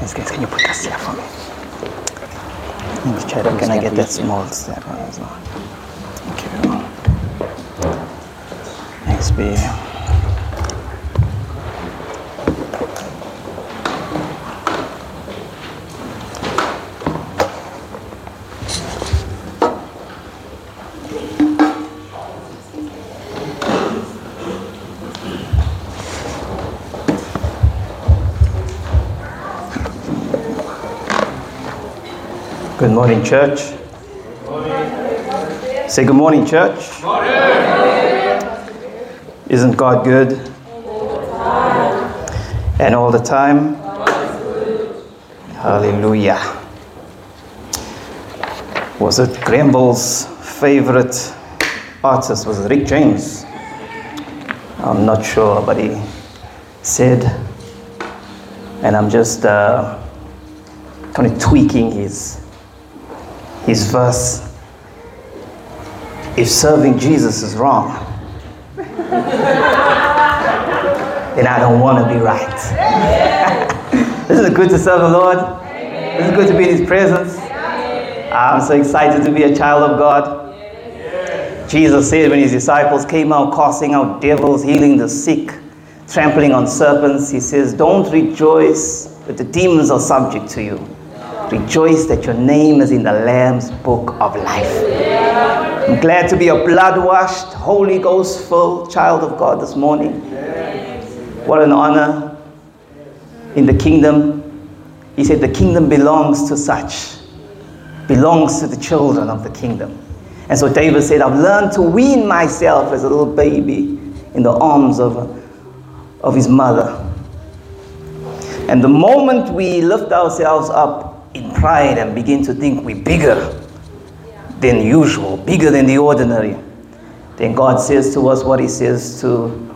Yes, guys, can you put this here for me? Cheddar, can I get that small step as well? Thank you. Thanks, B. Good morning, church. Say good morning, church. Isn't God good? And all the time? Hallelujah. Was it Grenville's favorite artist? Was it Rick James? I'm not sure, but he said, and I'm just uh, kind of tweaking his his verse if serving Jesus is wrong, then I don't want to be right. This it good to serve the Lord? It good to be in His presence? I'm so excited to be a child of God. Jesus said when His disciples came out casting out devils, healing the sick, trampling on serpents, He says, Don't rejoice that the demons are subject to you. Rejoice that your name is in the Lamb's book of life. I'm glad to be a blood washed, Holy Ghost filled child of God this morning. What an honor in the kingdom. He said, The kingdom belongs to such, belongs to the children of the kingdom. And so David said, I've learned to wean myself as a little baby in the arms of, of his mother. And the moment we lift ourselves up pride and begin to think we're bigger than usual, bigger than the ordinary, then God says to us what He says to,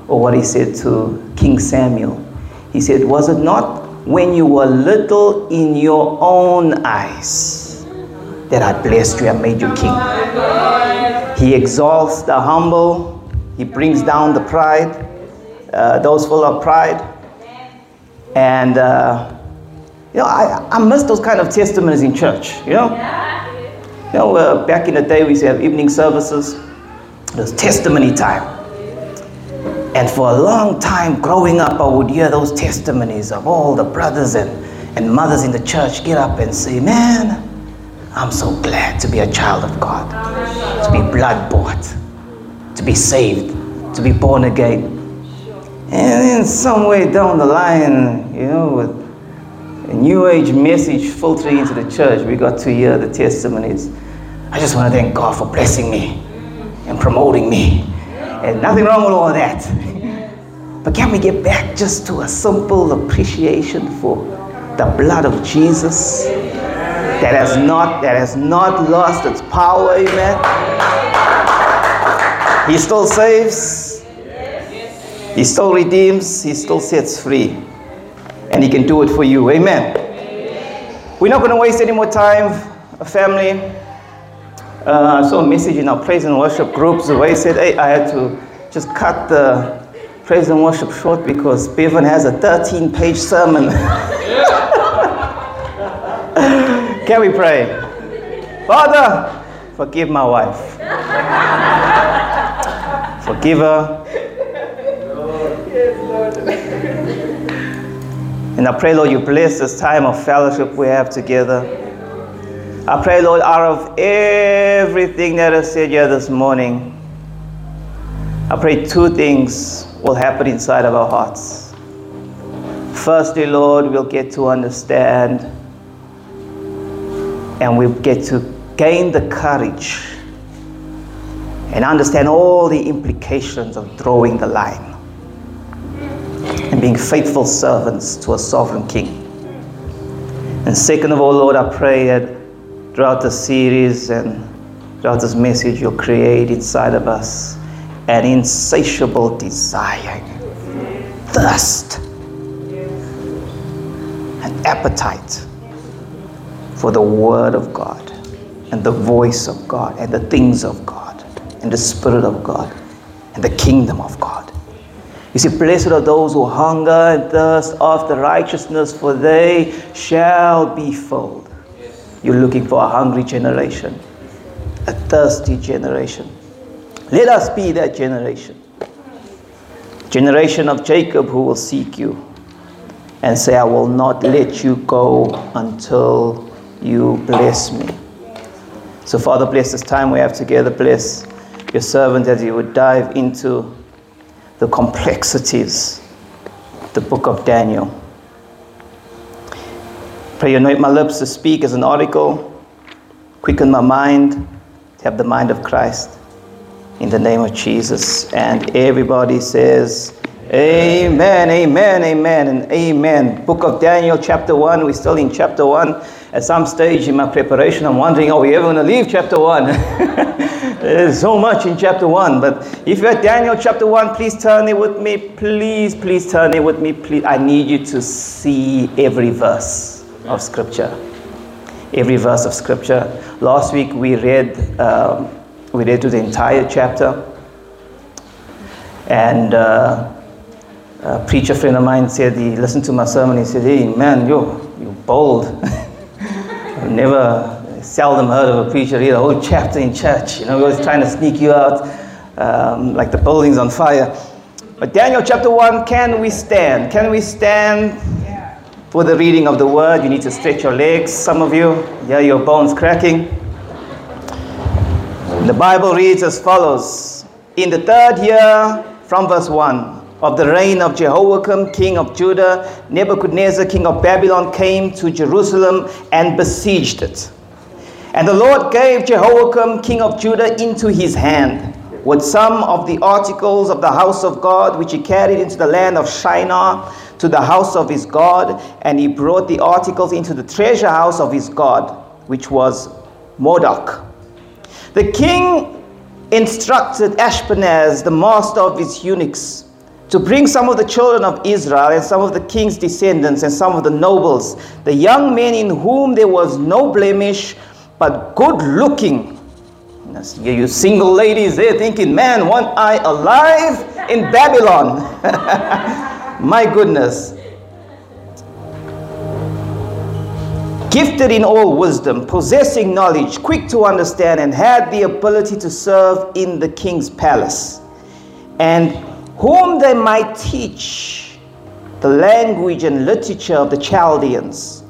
or what He said to King Samuel. He said, Was it not when you were little in your own eyes that I blessed you and made you king? He exalts the humble, He brings down the pride, uh, those full of pride. And uh, you know, I, I miss those kind of testimonies in church, you know? You know, uh, back in the day, we used to have evening services. There's testimony time. And for a long time growing up, I would hear those testimonies of all the brothers and, and mothers in the church get up and say, Man, I'm so glad to be a child of God, to be blood bought, to be saved, to be born again. And then some way down the line, you know, with a new age message filtering into the church, we got to hear the testimonies. I just want to thank God for blessing me and promoting me. And nothing wrong with all that. But can we get back just to a simple appreciation for the blood of Jesus that has not that has not lost its power, amen? He still saves, he still redeems, he still sets free and He can do it for you. Amen. We're not going to waste any more time, family. Uh, I saw a message in our praise and worship groups where he said, Hey, I had to just cut the praise and worship short because Bevin has a 13 page sermon. Can we pray? Father, forgive my wife. Forgive her And I pray, Lord, you bless this time of fellowship we have together. I pray, Lord, out of everything that I said here this morning, I pray two things will happen inside of our hearts. Firstly, Lord, we'll get to understand and we'll get to gain the courage and understand all the implications of drawing the line being faithful servants to a sovereign king. And second of all, Lord, I pray that throughout the series and throughout this message, you'll create inside of us an insatiable desire, thirst, an appetite for the Word of God and the voice of God and the things of God and the Spirit of God and the kingdom of God. You see, blessed are those who hunger and thirst after righteousness, for they shall be filled. You're looking for a hungry generation, a thirsty generation. Let us be that generation. Generation of Jacob who will seek you and say, I will not let you go until you bless me. So, Father, bless this time we have together. Bless your servant as he would dive into the complexities, the book of Daniel. Pray anoint my lips to speak as an oracle, quicken my mind to have the mind of Christ. In the name of Jesus. And everybody says, Amen, amen, amen, and amen. Book of Daniel, chapter 1. We're still in chapter 1. At some stage in my preparation, I'm wondering, are we ever going to leave chapter 1? There's so much in chapter 1. But if you're at Daniel chapter 1, please turn it with me. Please, please turn it with me. Please, I need you to see every verse of Scripture. Every verse of Scripture. Last week we read, um, we read through the entire chapter. And. Uh, a preacher friend of mine said he listened to my sermon. He said, "Hey man, you you bold. Never, seldom heard of a preacher read a whole chapter in church. You know, always trying to sneak you out um, like the building's on fire." But Daniel chapter one, can we stand? Can we stand for the reading of the word? You need to stretch your legs. Some of you, yeah, your bones cracking. The Bible reads as follows: In the third year, from verse one of the reign of Jehoiakim, king of Judah, Nebuchadnezzar, king of Babylon, came to Jerusalem and besieged it. And the Lord gave Jehoiakim, king of Judah, into his hand, with some of the articles of the house of God, which he carried into the land of Shinar to the house of his God, and he brought the articles into the treasure house of his God, which was Marduk. The king instructed Ashpenaz, the master of his eunuchs, to bring some of the children of Israel and some of the king's descendants and some of the nobles, the young men in whom there was no blemish, but good looking. You single ladies there thinking, man, want I alive in Babylon? My goodness. Gifted in all wisdom, possessing knowledge, quick to understand, and had the ability to serve in the king's palace. And whom they might teach the language and literature of the Chaldeans.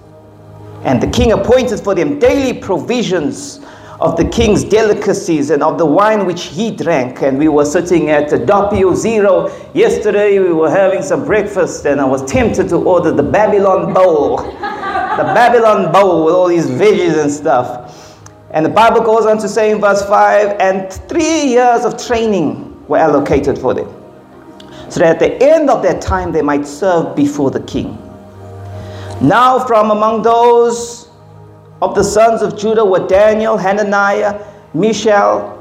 And the king appointed for them daily provisions of the king's delicacies and of the wine which he drank. And we were sitting at the Doppio Zero yesterday. We were having some breakfast, and I was tempted to order the Babylon Bowl. the Babylon Bowl with all these veggies and stuff. And the Bible goes on to say in verse 5 and three years of training were allocated for them so that at the end of that time they might serve before the king. Now, from among those of the sons of Judah were Daniel, Hananiah, Mishael,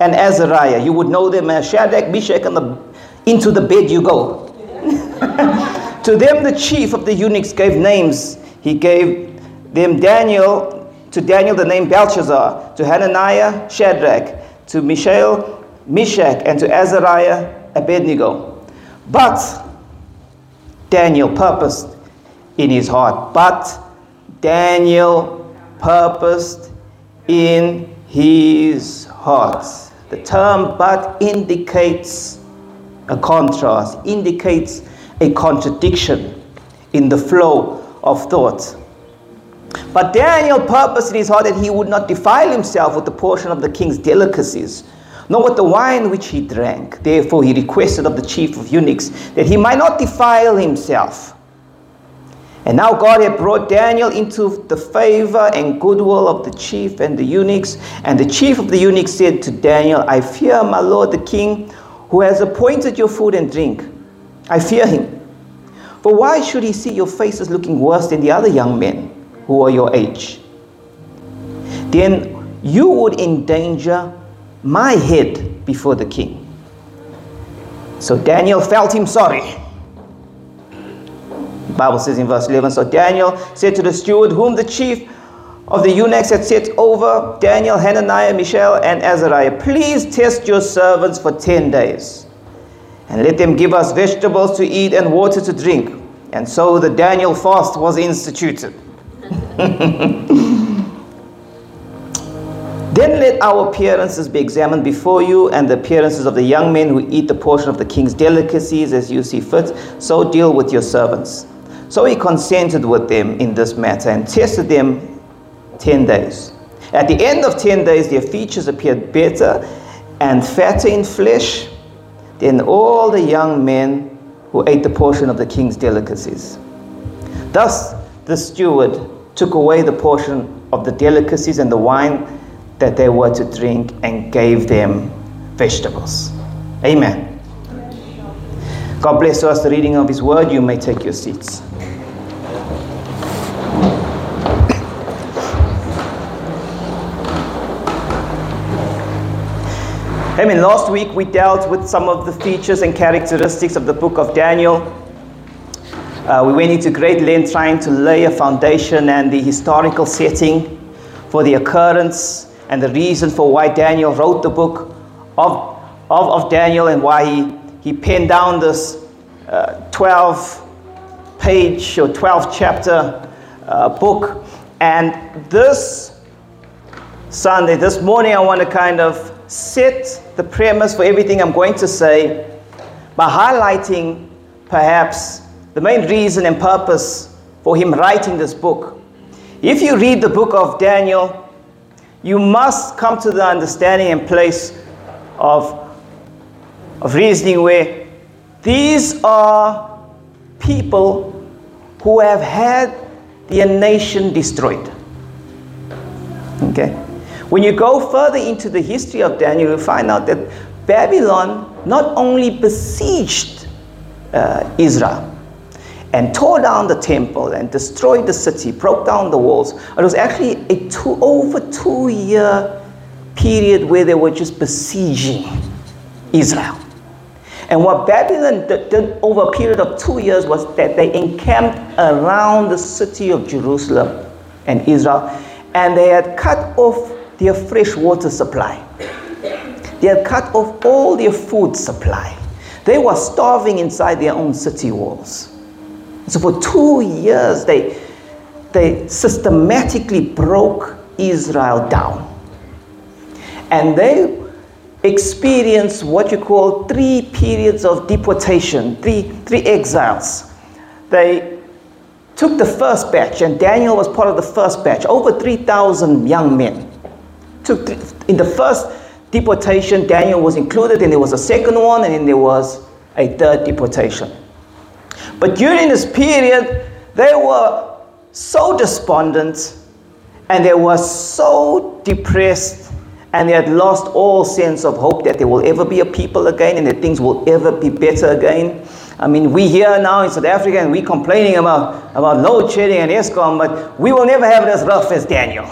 and Azariah. You would know them as Shadrach, Meshach, and the, into the bed you go. to them, the chief of the eunuchs gave names. He gave them Daniel, to Daniel the name Belshazzar, to Hananiah, Shadrach, to Mishael, Meshach, and to Azariah, Abednego. But Daniel purposed in his heart. But Daniel purposed in his heart. The term but indicates a contrast, indicates a contradiction in the flow of thought. But Daniel purposed in his heart that he would not defile himself with the portion of the king's delicacies, nor with the wine which he drank. Therefore, he requested of the chief of eunuchs that he might not defile himself. And now God had brought Daniel into the favor and goodwill of the chief and the eunuchs. And the chief of the eunuchs said to Daniel, I fear my lord the king, who has appointed your food and drink. I fear him. For why should he see your faces looking worse than the other young men who are your age? Then you would endanger my head before the king. So Daniel felt him sorry. The Bible says in verse 11 So Daniel said to the steward, whom the chief of the eunuchs had set over Daniel, Hananiah, Mishael, and Azariah, Please test your servants for 10 days. and let them give us vegetables to eat and water to drink. And so the Daniel fast was instituted. Then let our appearances be examined before you, and the appearances of the young men who eat the portion of the king's delicacies as you see fit. So deal with your servants. So he consented with them in this matter and tested them 10 days. At the end of 10 days, their features appeared better and fatter in flesh than all the young men who ate the portion of the king's delicacies. Thus, the steward took away the portion of the delicacies and the wine that they were to drink and gave them vegetables. Amen. God bless us the reading of His word. You may take your seats. Amen. Last week we dealt with some of the features and characteristics of the book of Daniel. Uh, we went into great length trying to lay a foundation and the historical setting for the occurrence and the reason for why Daniel wrote the book of, of, of Daniel and why he, he penned down this uh, 12 page or 12 chapter uh, book. And this Sunday, this morning, I want to kind of set the premise for everything I'm going to say by highlighting perhaps the main reason and purpose for him writing this book. If you read the book of Daniel, you must come to the understanding and place of, of reasoning where these are people who have had their nation destroyed. Okay? When you go further into the history of Daniel, you find out that Babylon not only besieged uh, Israel, and tore down the temple and destroyed the city, broke down the walls. It was actually a two, over two year period where they were just besieging Israel. And what Babylon did over a period of two years was that they encamped around the city of Jerusalem and Israel, and they had cut off their fresh water supply. They had cut off all their food supply. They were starving inside their own city walls. So for two years, they, they systematically broke Israel down. And they experienced what you call three periods of deportation, three, three exiles. They took the first batch, and Daniel was part of the first batch, over 3,000 young men. Took in the first deportation, Daniel was included, and there was a second one, and then there was a third deportation. But during this period, they were so despondent and they were so depressed and they had lost all sense of hope that there will ever be a people again and that things will ever be better again. I mean, we here now in South Africa and we complaining about, about load shedding and Eskom, but we will never have it as rough as Daniel,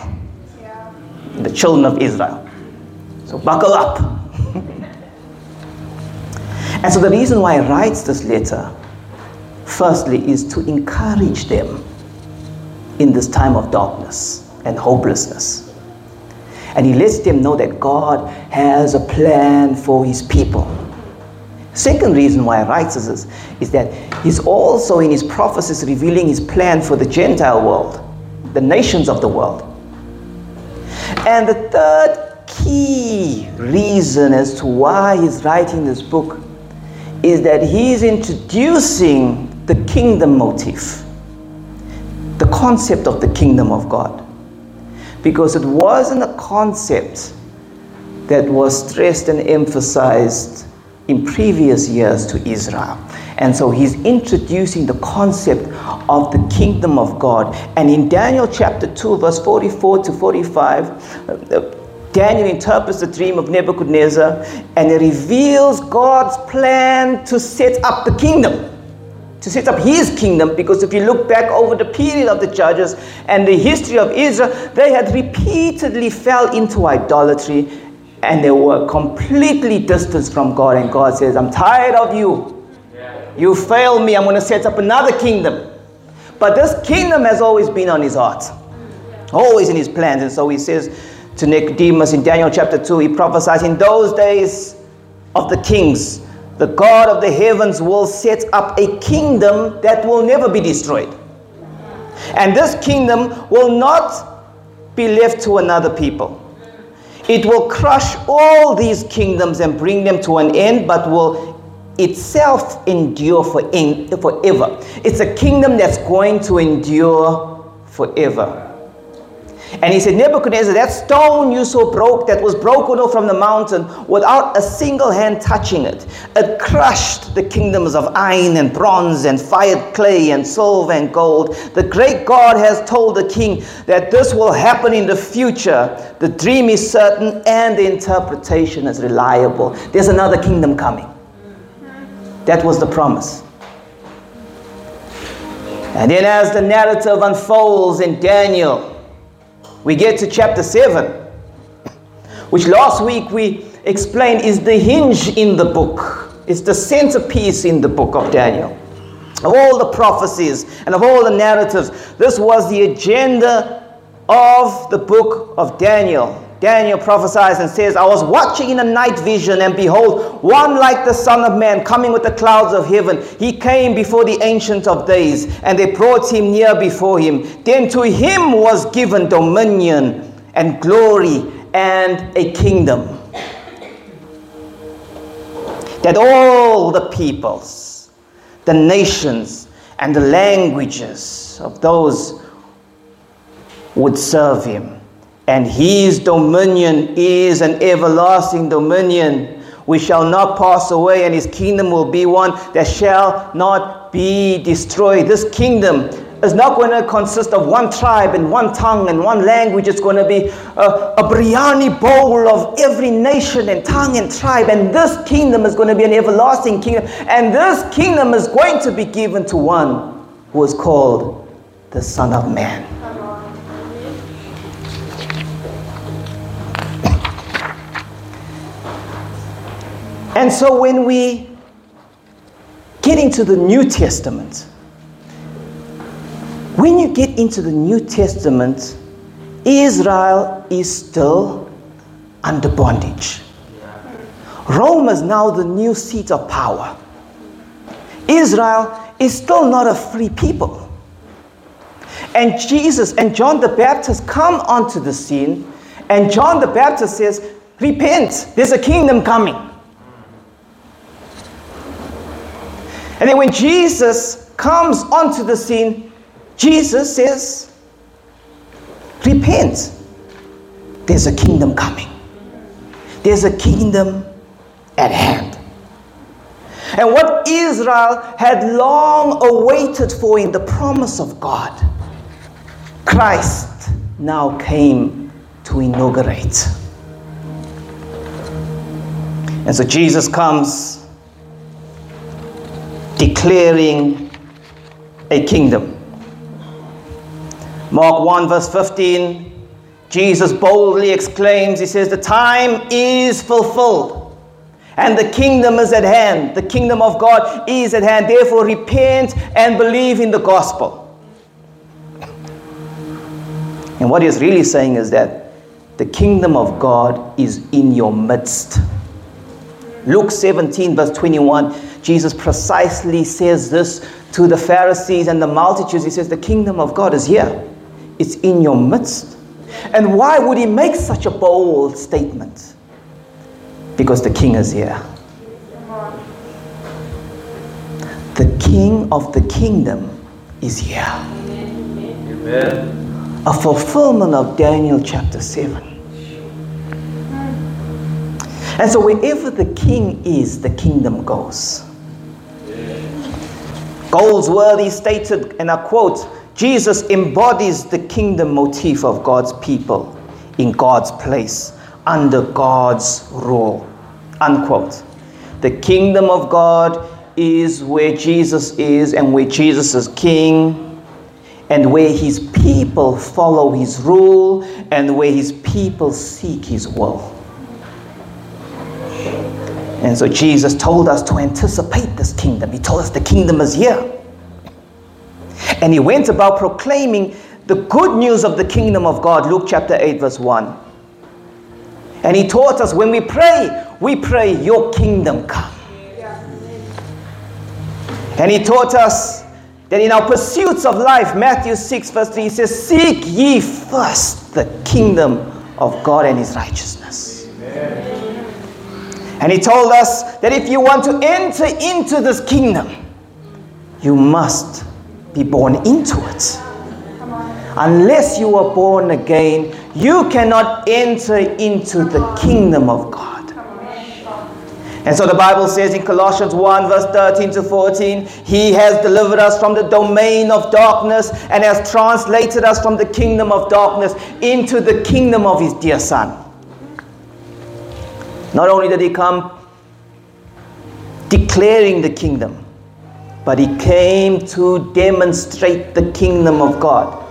yeah. the children of Israel. So buckle up. and so the reason why he writes this letter firstly, is to encourage them in this time of darkness and hopelessness. And he lets them know that God has a plan for his people. Second reason why he writes this is that he's also in his prophecies revealing his plan for the Gentile world, the nations of the world. And the third key reason as to why he's writing this book is that he's introducing the kingdom motif, the concept of the kingdom of God. Because it wasn't a concept that was stressed and emphasized in previous years to Israel. And so he's introducing the concept of the kingdom of God. And in Daniel chapter 2, verse 44 to 45, uh, Daniel interprets the dream of Nebuchadnezzar and it reveals God's plan to set up the kingdom to set up his kingdom because if you look back over the period of the judges and the history of Israel, they had repeatedly fell into idolatry and they were completely distanced from God. And God says, I'm tired of you. You fail me. I'm going to set up another kingdom. But this kingdom has always been on his heart, always in his plans. And so he says to Nicodemus in Daniel chapter 2, he prophesies in those days of the kings the God of the heavens will set up a kingdom that will never be destroyed. And this kingdom will not be left to another people. It will crush all these kingdoms and bring them to an end, but will itself endure for in, forever. It's a kingdom that's going to endure forever. And he said, Nebuchadnezzar, that stone you saw broke, that was broken off from the mountain without a single hand touching it, it crushed the kingdoms of iron and bronze and fired clay and silver and gold. The great God has told the king that this will happen in the future. The dream is certain and the interpretation is reliable. There's another kingdom coming. That was the promise. And then, as the narrative unfolds in Daniel, we get to chapter 7, which last week we explained is the hinge in the book, it's the centerpiece in the book of Daniel. Of all the prophecies and of all the narratives, this was the agenda of the book of Daniel. Daniel prophesies and says, I was watching in a night vision, and behold, one like the Son of Man coming with the clouds of heaven. He came before the Ancient of Days, and they brought him near before him. Then to him was given dominion and glory and a kingdom. That all the peoples, the nations, and the languages of those would serve him and his dominion is an everlasting dominion which shall not pass away, and his kingdom will be one that shall not be destroyed. This kingdom is not going to consist of one tribe and one tongue and one language. It's going to be a, a biryani bowl of every nation and tongue and tribe. And this kingdom is going to be an everlasting kingdom. And this kingdom is going to be given to one who is called the Son of Man. And so when we get into the New Testament, when you get into the New Testament, Israel is still under bondage. Rome is now the new seat of power. Israel is still not a free people. And Jesus and John the Baptist come onto the scene, and John the Baptist says, Repent, there's a kingdom coming. And then when Jesus comes onto the scene, Jesus says, Repent. There's a kingdom coming, there's a kingdom at hand. And what Israel had long awaited for in the promise of God, Christ now came to inaugurate. And so Jesus comes declaring a kingdom. Mark 1, verse 15, Jesus boldly exclaims, He says, The time is fulfilled. And the kingdom is at hand. The kingdom of God is at hand. Therefore, repent and believe in the gospel. And what he's really saying is that the kingdom of God is in your midst. Luke 17, verse 21 Jesus precisely says this to the Pharisees and the multitudes. He says, The kingdom of God is here, it's in your midst. And why would he make such a bold statement? Because the king is here. The king of the kingdom is here. Amen. A fulfillment of Daniel chapter 7. And so, wherever the king is, the kingdom goes. Goldsworthy stated, and I quote, Jesus embodies the kingdom motif of God's people in God's place, under God's rule. Unquote. The kingdom of God is where Jesus is and where Jesus is king, and where his people follow his rule, and where his people seek his will. And so Jesus told us to anticipate this kingdom. He told us the kingdom is here. And he went about proclaiming the good news of the kingdom of God, Luke chapter 8, verse 1. And he taught us when we pray, we pray, Your kingdom come. And he taught us that in our pursuits of life, Matthew 6, verse 3, he says, Seek ye first the kingdom of God and his righteousness. Amen. And he told us that if you want to enter into this kingdom, you must be born into it. Unless you are born again, you cannot enter into the kingdom of God. And so the Bible says in Colossians 1, verse 13 to 14, He has delivered us from the domain of darkness and has translated us from the kingdom of darkness into the kingdom of His dear Son. Not only did He come declaring the kingdom, but He came to demonstrate the kingdom of God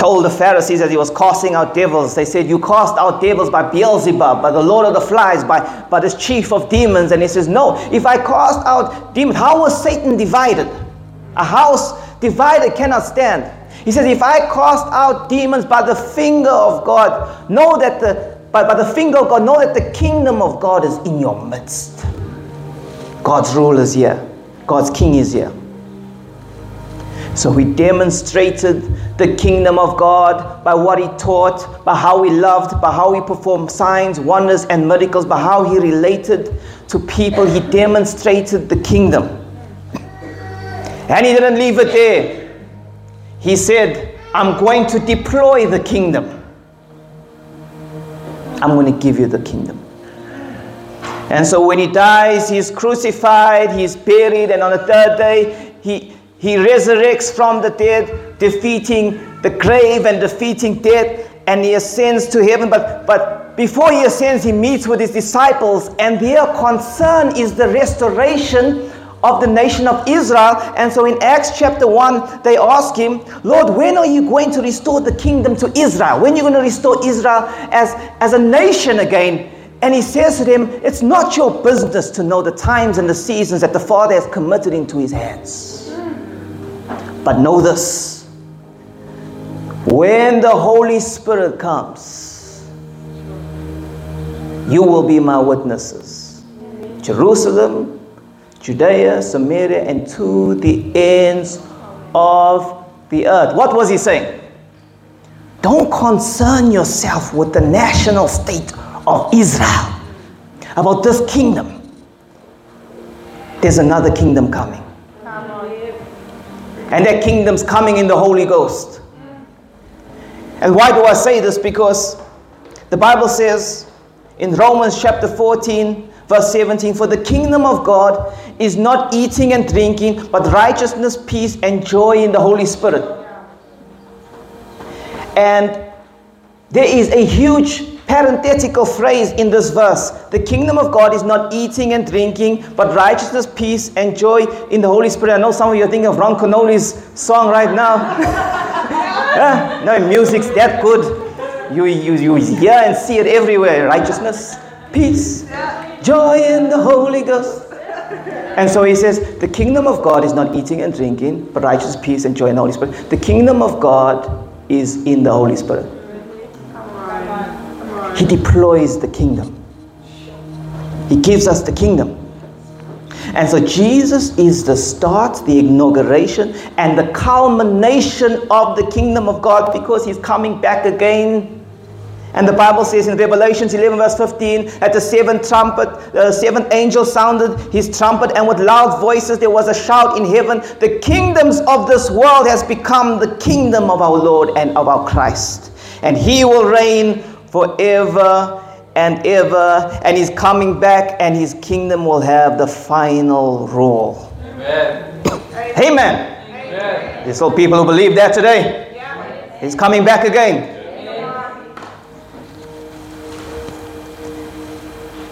told the Pharisees as he was casting out devils, they said, You cast out devils by Beelzebub, by the Lord of the flies, by, by this chief of demons. And he says, No, if I cast out demons, how was Satan divided? A house divided cannot stand. He says, If I cast out demons by the finger of God, know that the by, by the finger of God, know that the kingdom of God is in your midst. God's rule is here. God's king is here. So he demonstrated the kingdom of God by what he taught, by how he loved, by how he performed signs, wonders, and miracles, by how he related to people. He demonstrated the kingdom. And he didn't leave it there. He said, I'm going to deploy the kingdom. I'm going to give you the kingdom. And so when he dies, he's crucified, he's buried, and on the third day, he, he resurrects from the dead, defeating the grave and defeating death, and he ascends to heaven. But, but before he ascends, he meets with his disciples, and their concern is the restoration of the nation of Israel. And so in Acts chapter 1, they ask him, Lord, when are you going to restore the kingdom to Israel? When are you going to restore Israel as, as a nation again? And he says to them, It's not your business to know the times and the seasons that the Father has committed into his hands. But know this when the Holy Spirit comes, you will be my witnesses. Jerusalem, Judea, Samaria, and to the ends of the earth. What was he saying? Don't concern yourself with the national state of Israel, about this kingdom. There's another kingdom coming. And that kingdom's coming in the Holy Ghost. And why do I say this? Because the Bible says in Romans chapter 14, verse 17 For the kingdom of God is not eating and drinking, but righteousness, peace, and joy in the Holy Spirit. And there is a huge parenthetical phrase in this verse. The kingdom of God is not eating and drinking, but righteousness, peace, and joy in the Holy Spirit. I know some of you are thinking of Ron Kenoly's song right now. yeah? No, music's that good. You, you, you hear and see it everywhere. Righteousness, peace, joy in the Holy Ghost. And so he says, the kingdom of God is not eating and drinking, but righteous peace, and joy in the Holy Spirit. The kingdom of God is in the Holy Spirit. He deploys the kingdom. He gives us the kingdom. And so Jesus is the start, the inauguration, and the culmination of the kingdom of God because he's coming back again. And the Bible says in Revelations 11, verse 15, at the seventh trumpet, uh, the seventh angel sounded his trumpet, and with loud voices there was a shout in heaven The kingdoms of this world has become the kingdom of our Lord and of our Christ. And he will reign forever and ever, and he's coming back, and his kingdom will have the final rule. Amen. Amen. Amen. There's all people who believe that today. Yeah. He's coming back again.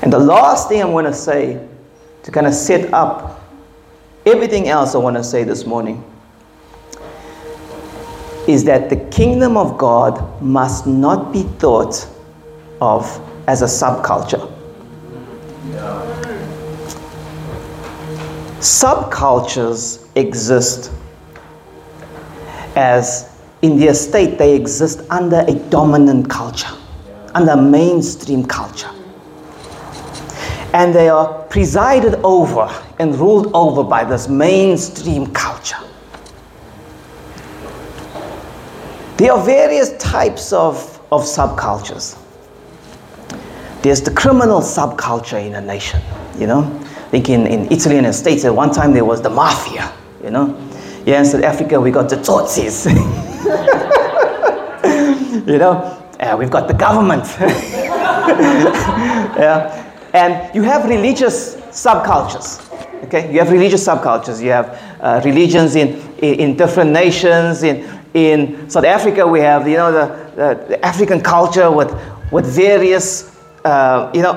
And the last thing I'm going to say to kind of set up everything else I want to say this morning is that the kingdom of God must not be thought of as a subculture. Subcultures exist as in their state they exist under a dominant culture, under mainstream culture. And they are presided over and ruled over by this mainstream culture. There are various types of, of subcultures. There's the criminal subculture in a nation, you know. I think in, in Italy and the States at one time there was the mafia, you know. Yeah, in South Africa we got the Tsotsis. you know, uh, we've got the government. yeah. And you have religious subcultures. Okay, you have religious subcultures. You have uh, religions in, in, in, different nations. In, in South Africa, we have you know the, the, African culture with, with various uh, you know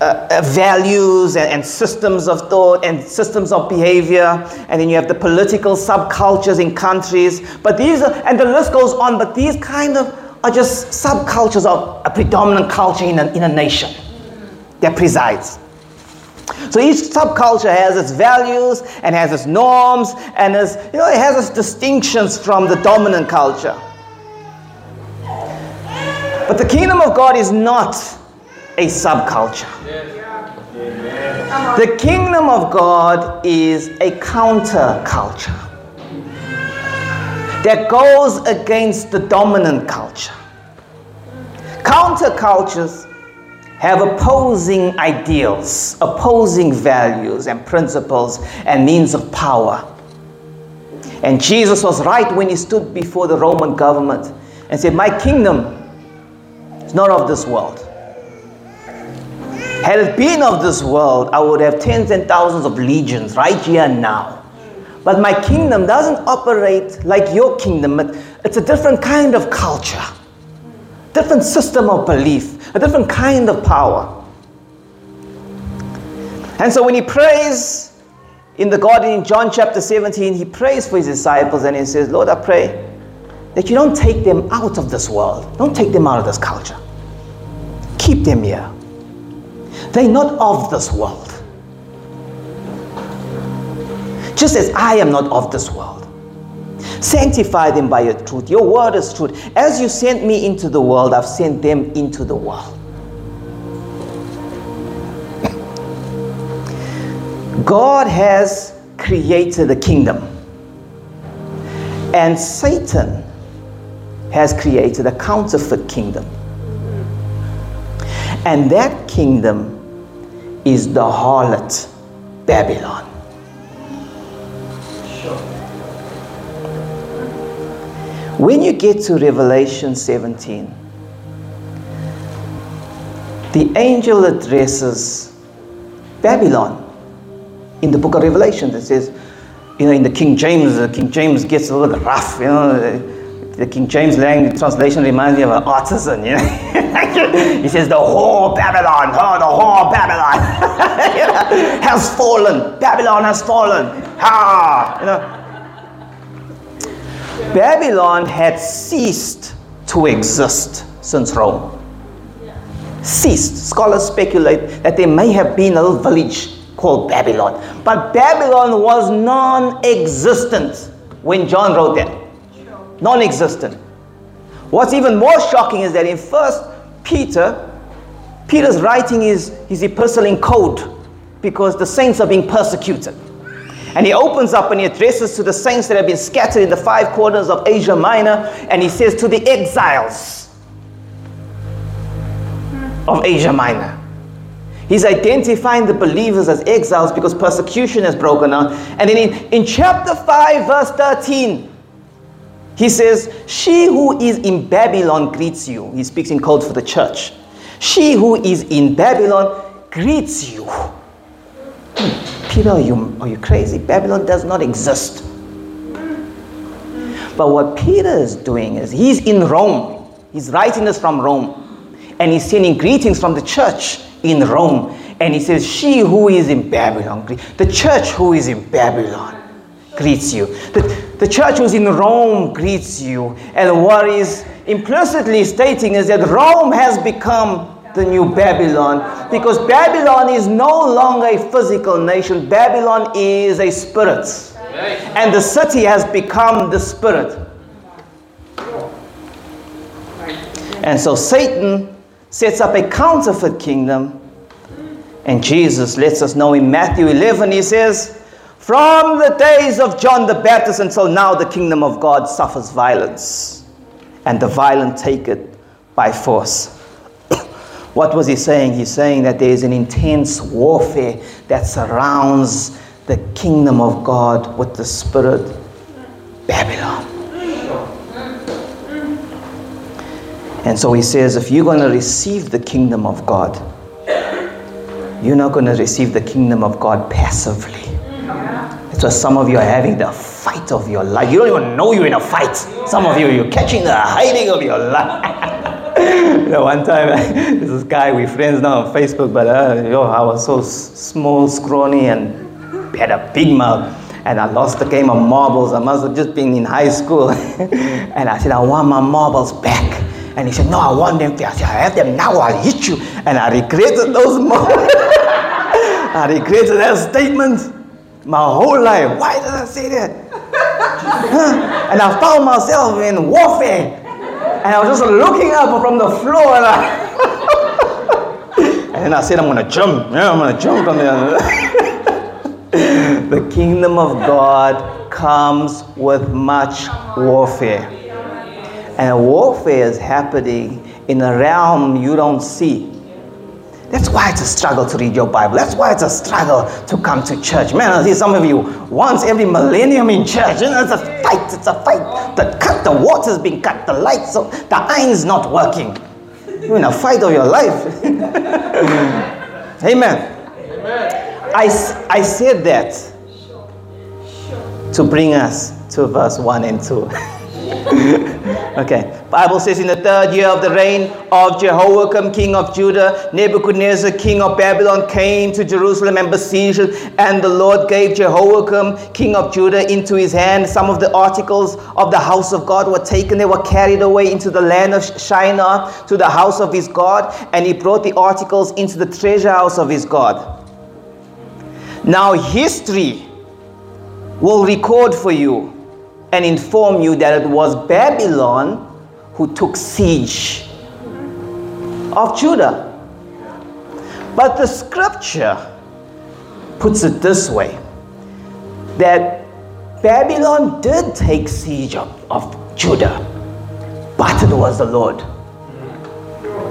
uh, uh, values and, and, systems of thought and systems of behavior, and then you have the political subcultures in countries. But these are, and the list goes on, but these kind of are just subcultures of a predominant culture in a, in a nation that presides. So each subculture has its values and has its norms and its, you know, it has its distinctions from the dominant culture. But the kingdom of God is not a subculture. The kingdom of God is a counterculture that goes against the dominant culture. Countercultures have opposing ideals, opposing values and principles and means of power. And Jesus was right when he stood before the Roman government and said, My kingdom is not of this world. Had it been of this world, I would have tens and thousands of legions right here and now. But my kingdom doesn't operate like your kingdom. It's a different kind of culture, different system of belief, a different kind of power. And so when he prays in the garden in John chapter 17, he prays for his disciples and he says, Lord, I pray that you don't take them out of this world, don't take them out of this culture. Keep them here. They're not of this world. Just as I am not of this world. Sanctify them by your truth. Your word is truth. As you sent me into the world, I've sent them into the world. God has created a kingdom, and Satan has created a counterfeit kingdom. And that kingdom is the harlot Babylon. When you get to Revelation 17, the angel addresses Babylon in the book of Revelation. It says, you know, in the King James, the King James gets a little rough, you know. The King James language translation reminds me of an artisan, you know. he says, The whole Babylon, oh, the whole Babylon has fallen. Babylon has fallen. Ha! You know. Babylon had ceased to exist since Rome. Ceased. Scholars speculate that there may have been a little village called Babylon. But Babylon was non existent when John wrote that. Non existent. What's even more shocking is that in First Peter, Peter's writing his, his epistle in code because the saints are being persecuted. And he opens up and he addresses to the saints that have been scattered in the five corners of Asia Minor, and he says to the exiles of Asia Minor. He's identifying the believers as exiles because persecution has broken out. And then in, in chapter 5, verse 13, he says, She who is in Babylon greets you. He speaks in code for the church. She who is in Babylon greets you. Hmm. Peter, are you, are you crazy? Babylon does not exist. But what Peter is doing is he's in Rome. He's writing this from Rome. And he's sending greetings from the church in Rome. And he says, She who is in Babylon, the church who is in Babylon greets you. The, the church who's in Rome greets you. And what is implicitly stating is that Rome has become the new Babylon because Babylon is no longer a physical nation, Babylon is a spirit. And the city has become the spirit. And so Satan sets up a counterfeit kingdom And Jesus lets us know in Matthew 11, he says, From the days of John the Baptist until now, the kingdom of God suffers violence, and the violent take it by force. What was he saying? He's saying that there is an intense warfare that surrounds the kingdom of God with the spirit, Babylon. And so he says, if you're going to receive the kingdom of God, you're not going to receive the kingdom of God passively. That's why some of you are having the fight of your life. You don't even know you're in a fight. Some of you, you're catching the hiding of your life. you know, one time, this guy, we friends now on Facebook, but uh, yo, I was so small, scrawny, and had a big mouth. And I lost the game of marbles. I must have just been in high school. and I said, I want my marbles back. And he said, No, I want them. I said, I have them now, I'll hit you. And I regretted those moments. I regretted that statement my whole life. Why did I say that? and I found myself in warfare. And I was just looking up from the floor and I and then I said, I'm gonna jump. Yeah, I'm gonna jump on there. the kingdom of God comes with much warfare. And warfare is happening in a realm you don't see. That's why it's a struggle to read your Bible. That's why it's a struggle to come to church. Man, I see some of you once every millennium in church. You know, it's a fight. It's a fight. The cut, the water's being cut, the lights, so the iron's not working. You're in a fight of your life. Amen. Amen. I, I said that to bring us to verse 1 and 2. okay. Bible says in the third year of the reign of Jehoiakim, king of Judah, Nebuchadnezzar, king of Babylon, came to Jerusalem and besieged it. And the Lord gave Jehoiakim, king of Judah, into his hand. Some of the articles of the house of God were taken. They were carried away into the land of Shinar to the house of his God. And he brought the articles into the treasure house of his God. Now, history will record for you and inform you that it was Babylon who took siege of Judah. But the scripture puts it this way that Babylon did take siege of, of Judah, but it was the Lord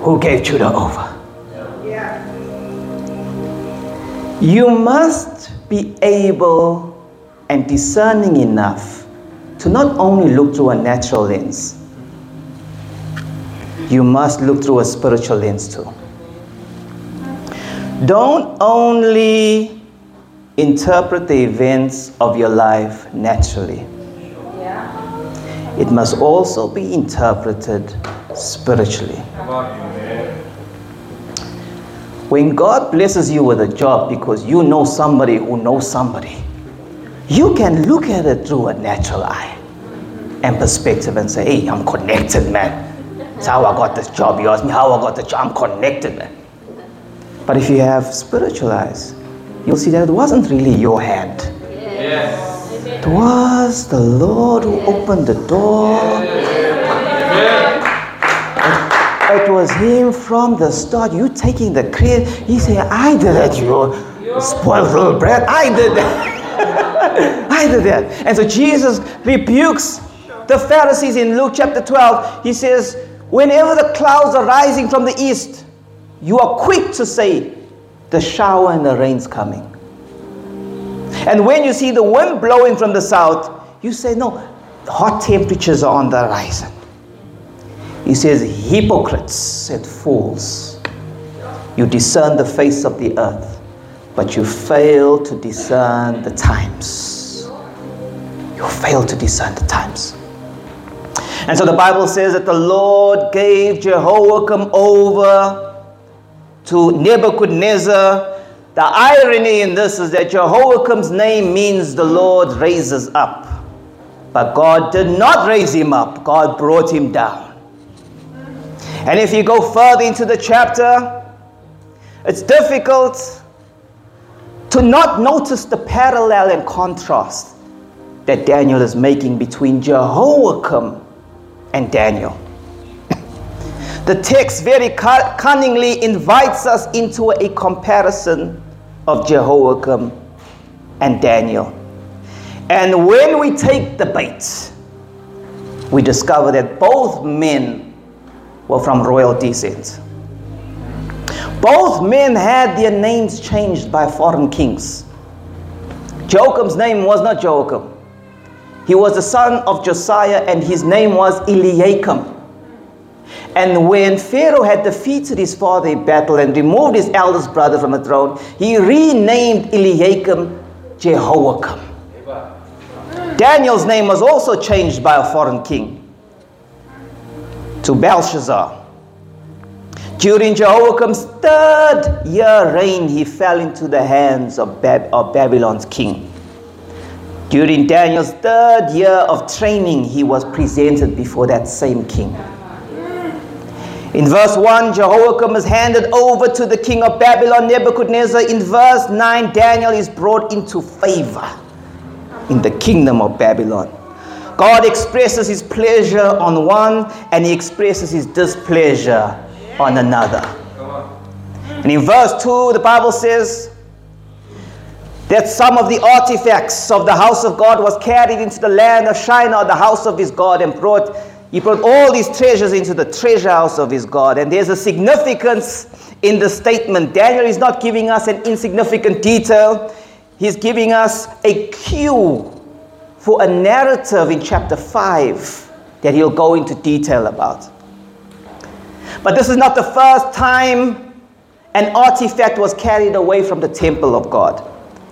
who gave Judah over. You must be able and discerning enough to not only look through a natural lens, you must look through a spiritual lens too. Don't only interpret the events of your life naturally. It must also be interpreted spiritually. When God blesses you with a job because you know somebody who knows somebody, you can look at it through a natural eye and perspective and say, hey, I'm connected, man. That's how I got this job. You ask me how I got the job. I'm connected, man. But if you have spiritual eyes, you'll see that it wasn't really your hand. Yes. It was the Lord who opened the door. It, it was Him from the start. You taking the credit. He said, I did it, you spoiled little brat. I did that. I did that. And so Jesus rebukes the Pharisees in Luke chapter 12, he says, Whenever the clouds are rising from the east, you are quick to say, The shower and the rain's coming. And when you see the wind blowing from the south, you say, No, hot temperatures are on the horizon. He says, Hypocrites and fools, you discern the face of the earth, but you fail to discern the times. You fail to discern the times. And so the Bible says that the Lord gave Jehoiakim over to Nebuchadnezzar. The irony in this is that Jehoiakim's name means the Lord raises up. But God did not raise him up, God brought him down. And if you go further into the chapter, it's difficult to not notice the parallel and contrast that Daniel is making between Jehoiakim and Daniel. The text very cunningly invites us into a comparison of Jehoiakim and Daniel. And when we take the bait, we discover that both men were from royal descent. Both men had their names changed by foreign kings. Jehoiakim's name was not Joachim. He was the son of Josiah, and his name was Eliakim. And when Pharaoh had defeated his father in battle and removed his eldest brother from the throne, he renamed Eliakim Jehoiakim. Daniel's name was also changed by a foreign king to Belshazzar. During Jehoiakim's third year reign, he fell into the hands of, Bab- of Babylon's king. During Daniel's third year of training, he was presented before that same king. In verse 1, Jehoiakim is handed over to the king of Babylon, Nebuchadnezzar. In verse 9, Daniel is brought into favor in the kingdom of Babylon. God expresses his pleasure on one and he expresses his displeasure on another. And in verse 2, the Bible says that some of the artifacts of the house of God was carried into the land of Shinar, the house of his God, and brought he brought all these treasures into the treasure house of his God. And there's a significance in the statement. Daniel is not giving us an insignificant detail, he's giving us a cue for a narrative in chapter 5 that he'll go into detail about. But this is not the first time an artifact was carried away from the temple of God.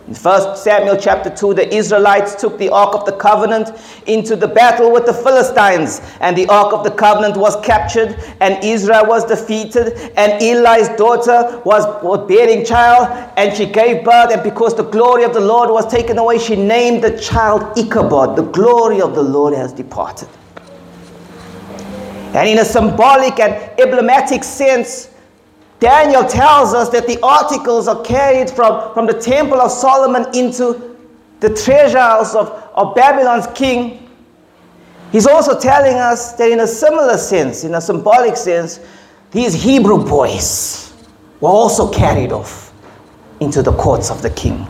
In 1 Samuel chapter 2, the Israelites took the Ark of the Covenant into the battle with the Philistines, and the Ark of the Covenant was captured, and Israel was defeated, and Eli's daughter was, bearing child, and she gave birth, and because the glory of the Lord was taken away, she named the child Ichabod. The glory of the Lord has departed. And in a symbolic and emblematic sense, Daniel tells us that the articles are carried from, from the temple of Solomon into the treasure house of, of Babylon's king. He's also telling us that in a similar sense, in a symbolic sense, these Hebrew boys were also carried off into the courts of the king.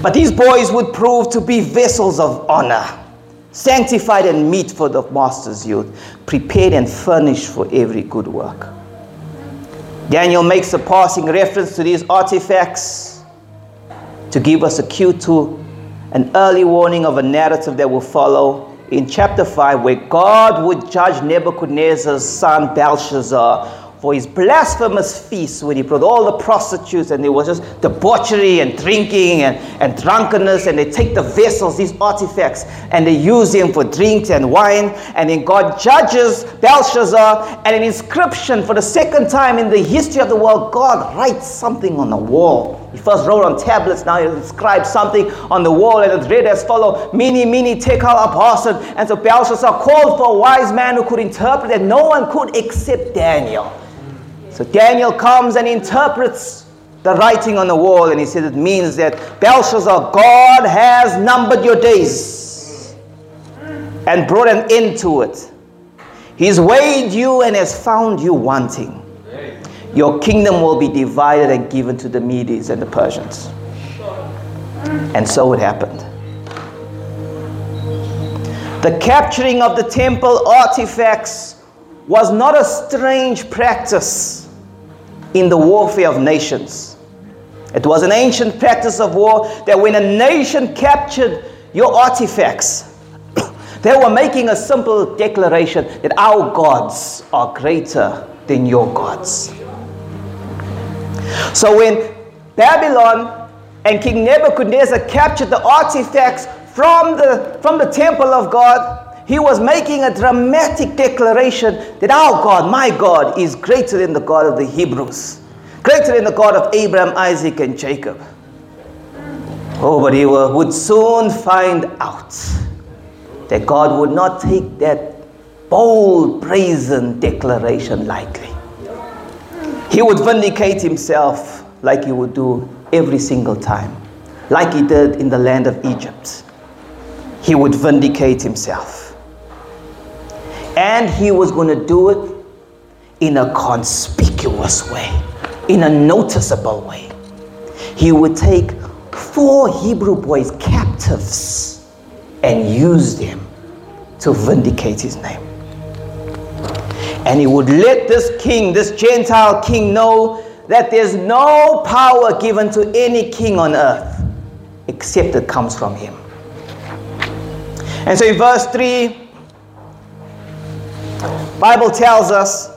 But these boys would prove to be vessels of honor sanctified and meet for the master's use, prepared and furnished for every good work. Daniel makes a passing reference to these artifacts to give us a cue to an early warning of a narrative that will follow in chapter 5, where God would judge Nebuchadnezzar's son Belshazzar for his blasphemous feast when he brought all the prostitutes and there was just debauchery and drinking and, and drunkenness and they take the vessels these artifacts and they use them for drinks and wine and then god judges belshazzar and an inscription for the second time in the history of the world god writes something on the wall. He first wrote on tablets now he inscribed something on the wall and it's read as follow mene mene tekel upharsin and so belshazzar called for a wise man who could interpret and no one could except daniel so Daniel comes and interprets the writing on the wall and he says it means that Belshazzar, God has numbered your days and brought an end to it. He's weighed you and has found you wanting. Your kingdom will be divided and given to the Medes and the Persians. And so it happened. The capturing of the temple artifacts was not a strange practice in the warfare of nations. It was an ancient practice of war that when a nation captured your artifacts, they were making a simple declaration that our gods are greater than your gods. So when Babylon and King Nebuchadnezzar captured the artifacts from the, from the temple of God, he was making a dramatic declaration that our God, my God, is greater than the God of the Hebrews, greater than the God of Abraham, Isaac, and Jacob. Oh, but he would soon find out that God would not take that bold, brazen declaration lightly. He would vindicate himself like he would do every single time, like he did in the land of Egypt. He would vindicate himself. And he was going to do it in a conspicuous way, in a noticeable way. He would take four Hebrew boys captives and use them to vindicate his name. And he would let this king, this Gentile king, know that there's no power given to any king on earth except it comes from him. And so in verse 3, Bible tells us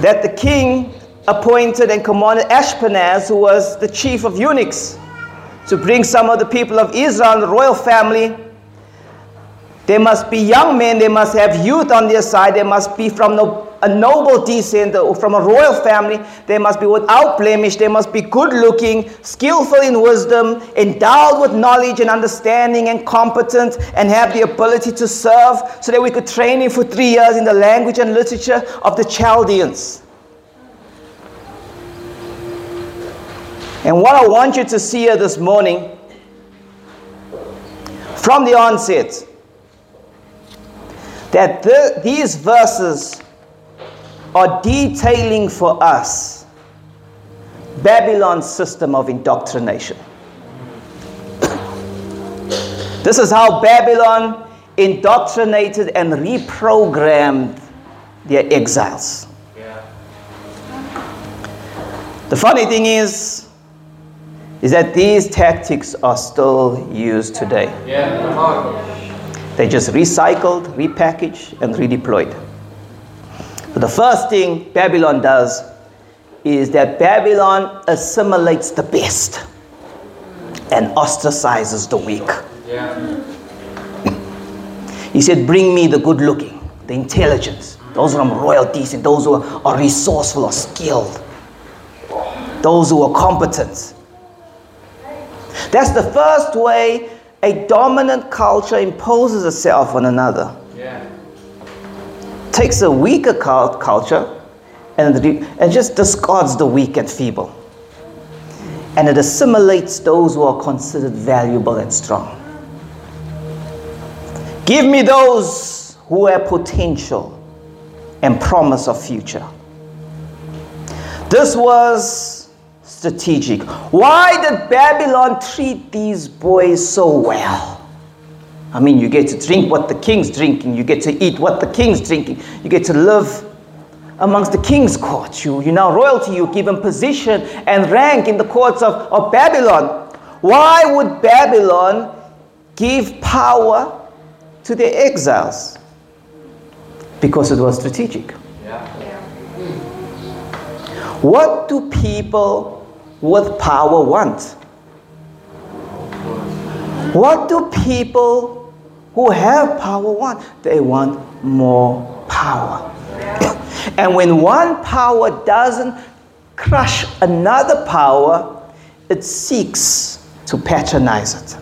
that the king appointed and commanded Ashpenaz, who was the chief of eunuchs, to bring some of the people of Israel, the royal family. They must be young men, they must have youth on their side, they must be from the a noble descent from a royal family. They must be without blemish. They must be good looking, skillful in wisdom, endowed with knowledge and understanding, and competent, and have the ability to serve so that we could train him for three years in the language and literature of the Chaldeans. And what I want you to see here this morning, from the onset, that the, these verses are detailing for us Babylon's system of indoctrination. this is how Babylon indoctrinated and reprogrammed their exiles. Yeah. The funny thing is, is that these tactics are still used today. Yeah. They just recycled, repackaged, and redeployed. So the first thing Babylon does is that Babylon assimilates the best and ostracizes the weak. Yeah. he said, Bring me the good looking, the intelligence, those from royal decent, those who are resourceful or skilled, those who are competent. That's the first way a dominant culture imposes itself on another. Yeah takes a weaker culture and, and just discards the weak and feeble. And it assimilates those who are considered valuable and strong. Give me those who have potential and promise of future. This was strategic. Why did Babylon treat these boys so well? I mean, you get to drink what the king's drinking, you get to eat what the king's drinking, you get to live amongst the king's court. You, you're now royalty, you're given position and rank in the courts of, of Babylon. Why would Babylon give power to the exiles? Because it was strategic. What do people with power want? What do people who have power want? They want more power. and when one power doesn't crush another power, it seeks to patronize it.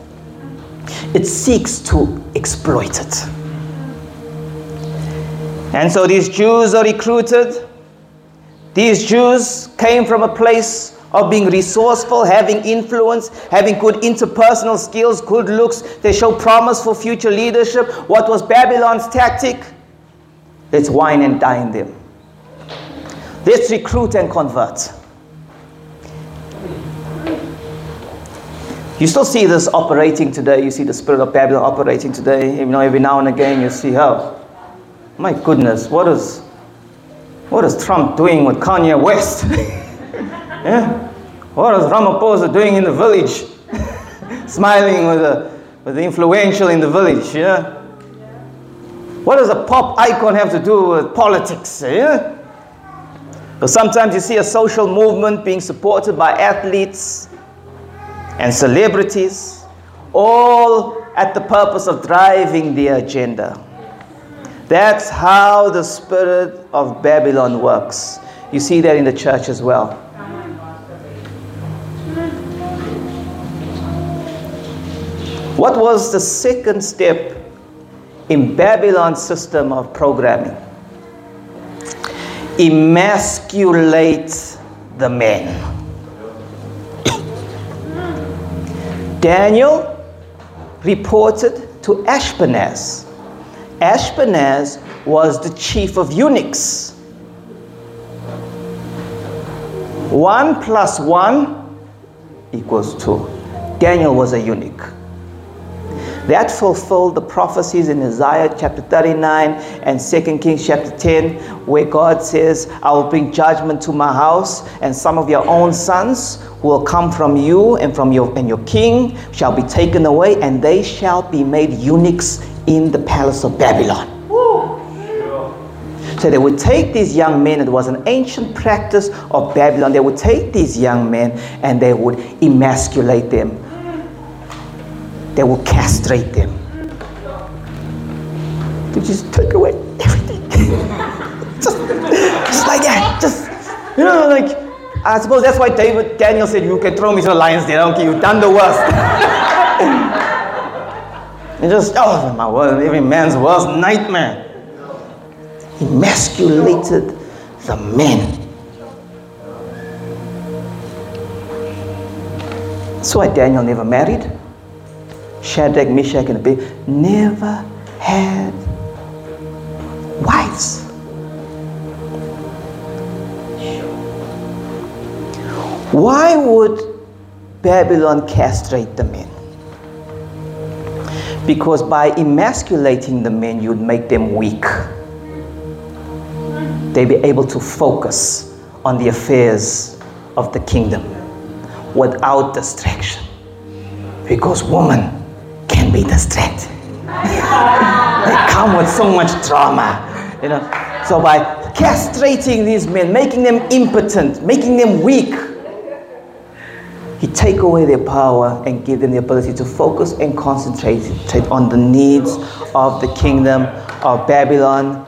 It seeks to exploit it. And so these Jews are recruited. These Jews came from a place of being resourceful, having influence, having good interpersonal skills, good looks. They show promise for future leadership. What was Babylon's tactic? Let's wine and dine them. Let's recruit and convert. You still see this operating today. You see the spirit of Babylon operating today. You know, every now and again you see, oh, my goodness, what is, what is Trump doing with Kanye West? Yeah? What is Ramaphosa doing in the village? Smiling with the, with the influential in the village. Yeah? What does a pop icon have to do with politics? Yeah? But sometimes you see a social movement being supported by athletes and celebrities, all at the purpose of driving the agenda. That's how the spirit of Babylon works. You see that in the church as well. What was the second step in Babylon's system of programming? Emasculate the men. Daniel reported to Ashpenaz Ashpenaz was the chief of eunuchs. One plus one equals two. Daniel was a eunuch. That fulfilled the prophecies in Isaiah chapter 39 and 2 Kings chapter 10, where God says, I will bring judgment to my house, and some of your own sons will come from you and from your and your king shall be taken away, and they shall be made eunuchs in the palace of Babylon. So they would take these young men, it was an ancient practice of Babylon, they would take these young men and they would emasculate them they will castrate them. To just take away everything. just, just like that. Just, you know, like, I suppose that's why David Daniel said, You can throw me to the lions den. I don't care, you've done the worst. and just, oh, my word, every man's worst nightmare. Emasculated the men. That's why Daniel never married. Shadrach, Meshach, and Abednego never had wives. Why would Babylon castrate the men? Because by emasculating the men, you'd make them weak. They'd be able to focus on the affairs of the kingdom without distraction. Because woman can be distracted. they come with so much drama, you know. So by castrating these men, making them impotent, making them weak, he take away their power and give them the ability to focus and concentrate on the needs of the kingdom of Babylon.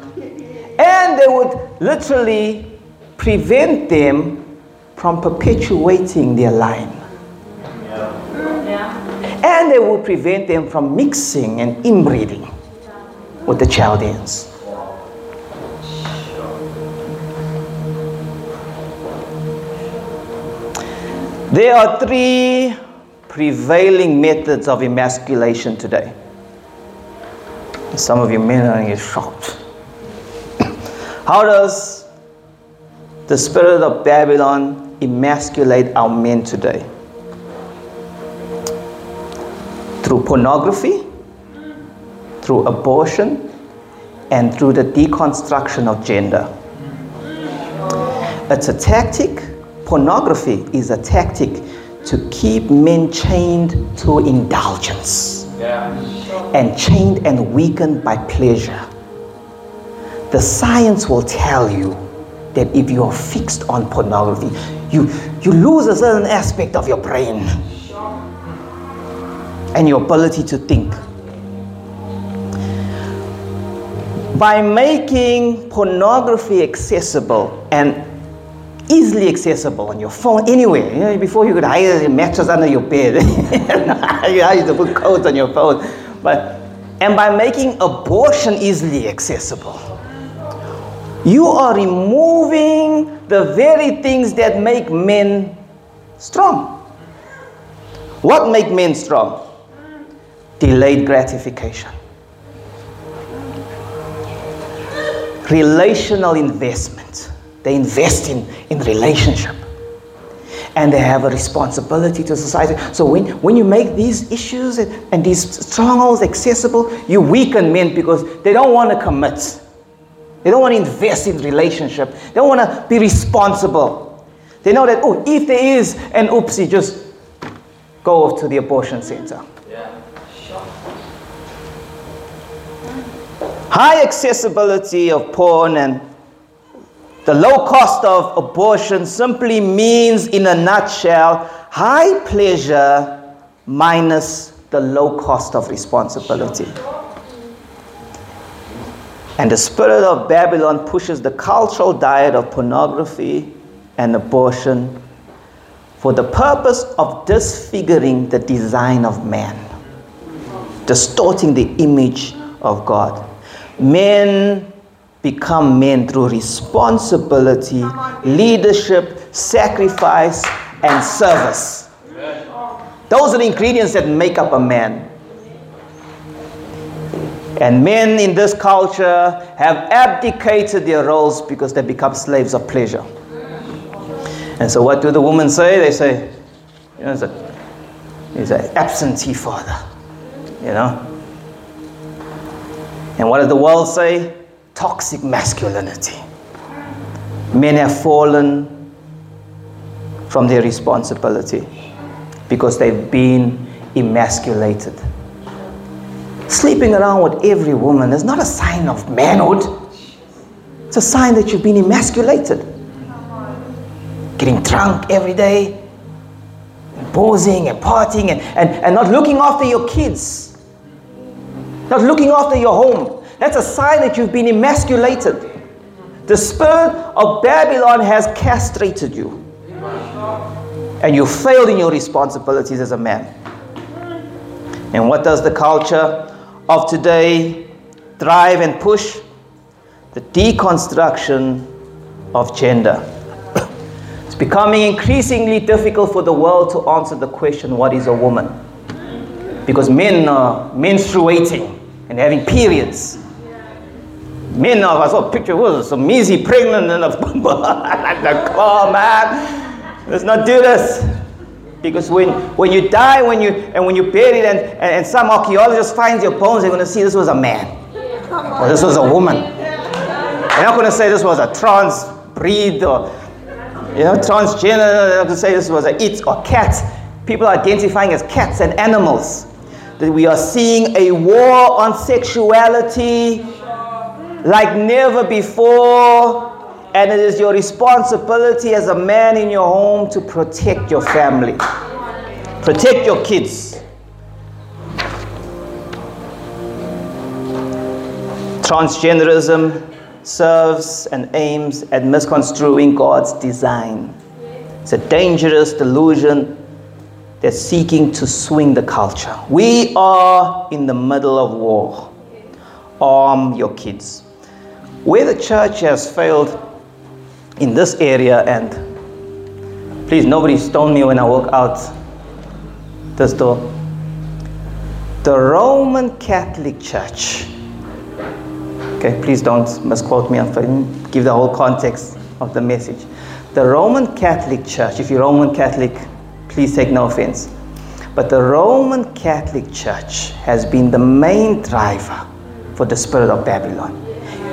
And they would literally prevent them from perpetuating their line and they will prevent them from mixing and inbreeding with the Chaldeans. There are three prevailing methods of emasculation today. Some of you men are shocked. How does the spirit of Babylon emasculate our men today? Through pornography, through abortion, and through the deconstruction of gender. It's a tactic, pornography is a tactic to keep men chained to indulgence yeah. and chained and weakened by pleasure. The science will tell you that if you are fixed on pornography, you, you lose a certain aspect of your brain and your ability to think. By making pornography accessible and easily accessible on your phone anywhere. You know, before you could hide a mattress under your bed, you had to put coats on your phone. But and by making abortion easily accessible, you are removing the very things that make men strong. What make men strong? Delayed gratification. Relational investment. They invest in, in relationship. And they have a responsibility to society. So when, when you make these issues and, and these strongholds accessible, you weaken men because they don't want to commit. They don't want to invest in relationship. They don't want to be responsible. They know that, oh, if there is an oopsie, just go off to the abortion center. High accessibility of porn and the low cost of abortion simply means, in a nutshell, high pleasure minus the low cost of responsibility. And the spirit of Babylon pushes the cultural diet of pornography and abortion for the purpose of disfiguring the design of man, distorting the image of God. Men become men through responsibility, leadership, sacrifice, and service. Those are the ingredients that make up a man. And men in this culture have abdicated their roles because they become slaves of pleasure. And so, what do the women say? They say, you know, he's an absentee father, you know. And what does the world say? Toxic masculinity. Men have fallen from their responsibility because they've been emasculated. Sleeping around with every woman is not a sign of manhood, it's a sign that you've been emasculated. Getting drunk every day, and posing and partying, and, and, and not looking after your kids, not looking after your home. That's a sign that you've been emasculated. The spirit of Babylon has castrated you. And you failed in your responsibilities as a man. And what does the culture of today drive and push? The deconstruction of gender. it's becoming increasingly difficult for the world to answer the question what is a woman? Because men are menstruating and having periods. Men are, I saw a picture, was some Missy pregnant and a come on, man. Let's not do this. Because when, when you die, when you and when you're buried, and, and, and some archaeologist finds your bones, they're going to see this was a man, or this was a woman. They're not going to say this was a trans breed or you know transgender. They're going to say this was a it or cat. People are identifying as cats and animals. That we are seeing a war on sexuality like never before. And it is your responsibility as a man in your home to protect your family, protect your kids. Transgenderism serves and aims at misconstruing God's design. It's a dangerous delusion that's seeking to swing the culture. We are in the middle of war. Arm your kids. Where the church has failed in this area and please nobody stone me when I walk out this door. The Roman Catholic Church. Okay, please don't misquote me. I'm give the whole context of the message. The Roman Catholic Church, if you're Roman Catholic, please take no offense. But the Roman Catholic Church has been the main driver for the spirit of Babylon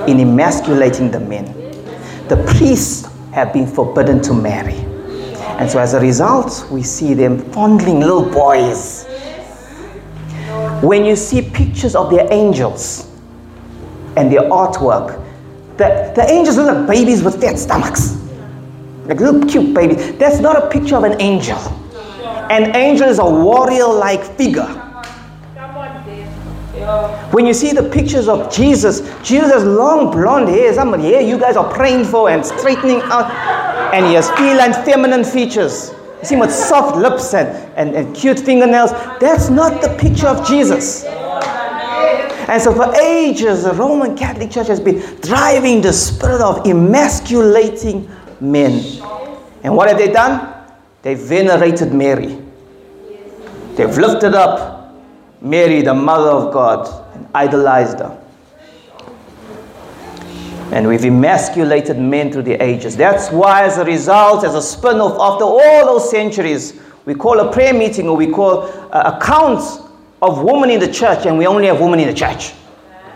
in emasculating the men the priests have been forbidden to marry. And so as a result, we see them fondling little boys. When you see pictures of their angels and their artwork, the, the angels look like babies with fat stomachs. Like little cute babies. That's not a picture of an angel. An angel is a warrior like figure when you see the pictures of Jesus, Jesus has long blonde hair, some hair you guys are praying for and straightening out, and he has feline feminine features. You see him with soft lips and, and, and cute fingernails. That's not the picture of Jesus. And so, for ages, the Roman Catholic Church has been driving the spirit of emasculating men. And what have they done? They venerated Mary. They've lifted up Mary, the mother of God, and idolized her. And we've emasculated men through the ages. That's why, as a result, as a spin off, after all those centuries, we call a prayer meeting or we call uh, a, count of women in the church, and we only have women in the church.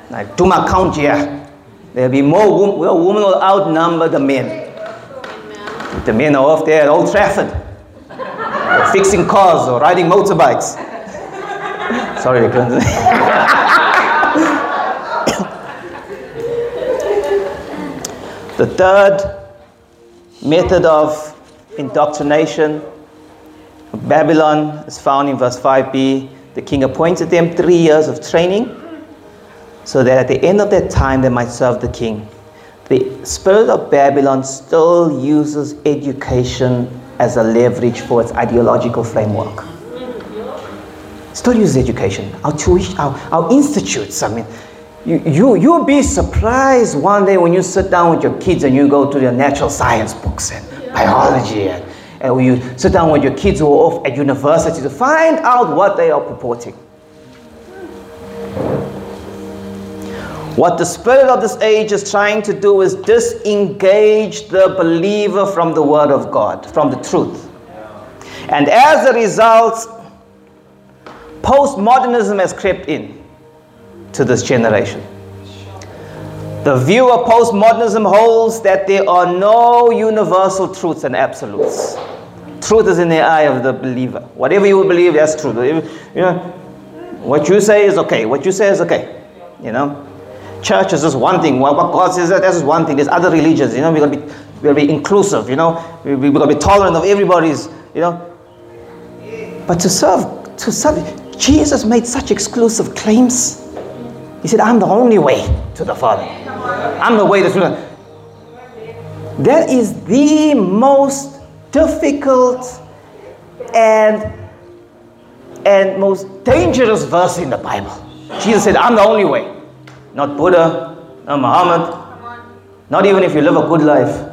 Like, do my count here. There'll be more women, well, women will outnumber the men. The men are off there at Old Trafford, fixing cars or riding motorbikes. Sorry, I couldn't. the third method of indoctrination of Babylon is found in verse 5b. The king appointed them three years of training so that at the end of that time they might serve the king. The spirit of Babylon still uses education as a leverage for its ideological framework still use education, our tuition, our, our institutes. I mean, you, you, you'll be surprised one day when you sit down with your kids and you go to the natural science books and biology and, and you sit down with your kids who are off at university to find out what they are purporting. What the spirit of this age is trying to do is disengage the believer from the word of God, from the truth. And as a result, postmodernism has crept in to this generation. The view of postmodernism holds that there are no universal truths and absolutes. Truth is in the eye of the believer. Whatever you believe, that's true. You know, what you say is okay. What you say is okay. You know, church is just one thing. What God says that that's just one thing. There's other religions. You know, we're gonna be we're gonna be inclusive. You know, we're gonna be tolerant of everybody's. You know, but to serve to serve, Jesus made such exclusive claims. He said, "I'm the only way to the Father." I'm the way, the truth. That is the most difficult and and most dangerous verse in the Bible. Jesus said, I'm the only way. Not Buddha, not Muhammad, not even if you live a good life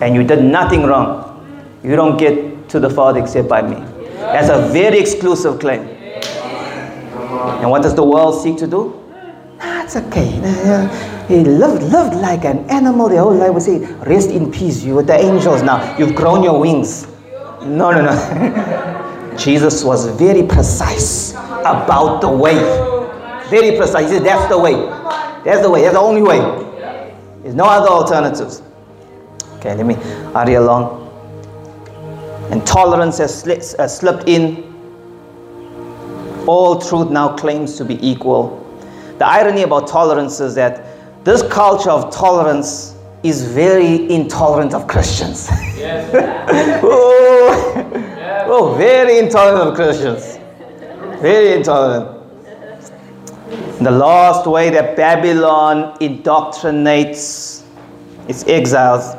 and you did nothing wrong. You don't get to the Father except by me. That's a very exclusive claim. And what does the world seek to do? Ah, That's okay. He lived, lived like an animal the whole life. We say, rest in peace. You with the angels now. You've grown your wings. No, no, no. Jesus was very precise about the way. Very precise. He said, that's the way. That's the way. That's the only way. There's no other alternatives. Okay, let me hurry along. And tolerance has, sli- has slipped in. All truth now claims to be equal. The irony about tolerance is that this culture of tolerance is very intolerant of Christians. Yes. oh, yes. oh, very intolerant of Christians. Very intolerant. The last way that Babylon indoctrinates its exiles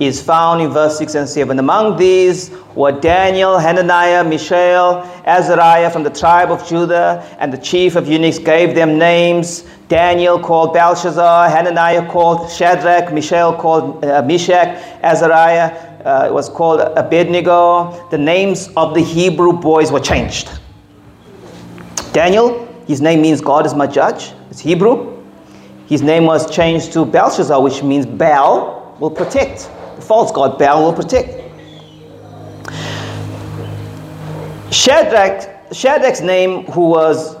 is found in verse 6 and 7. Among these were Daniel, Hananiah, Mishael, Azariah from the tribe of Judah, and the chief of eunuchs gave them names. Daniel called Belshazzar, Hananiah called Shadrach, Mishael called uh, Meshach, Azariah uh, was called Abednego. The names of the Hebrew boys were changed. Daniel, his name means God is my judge. It's Hebrew. His name was changed to Belshazzar, which means Baal will protect. The false god Baal will protect. Shadrach, Shadrach's name, who was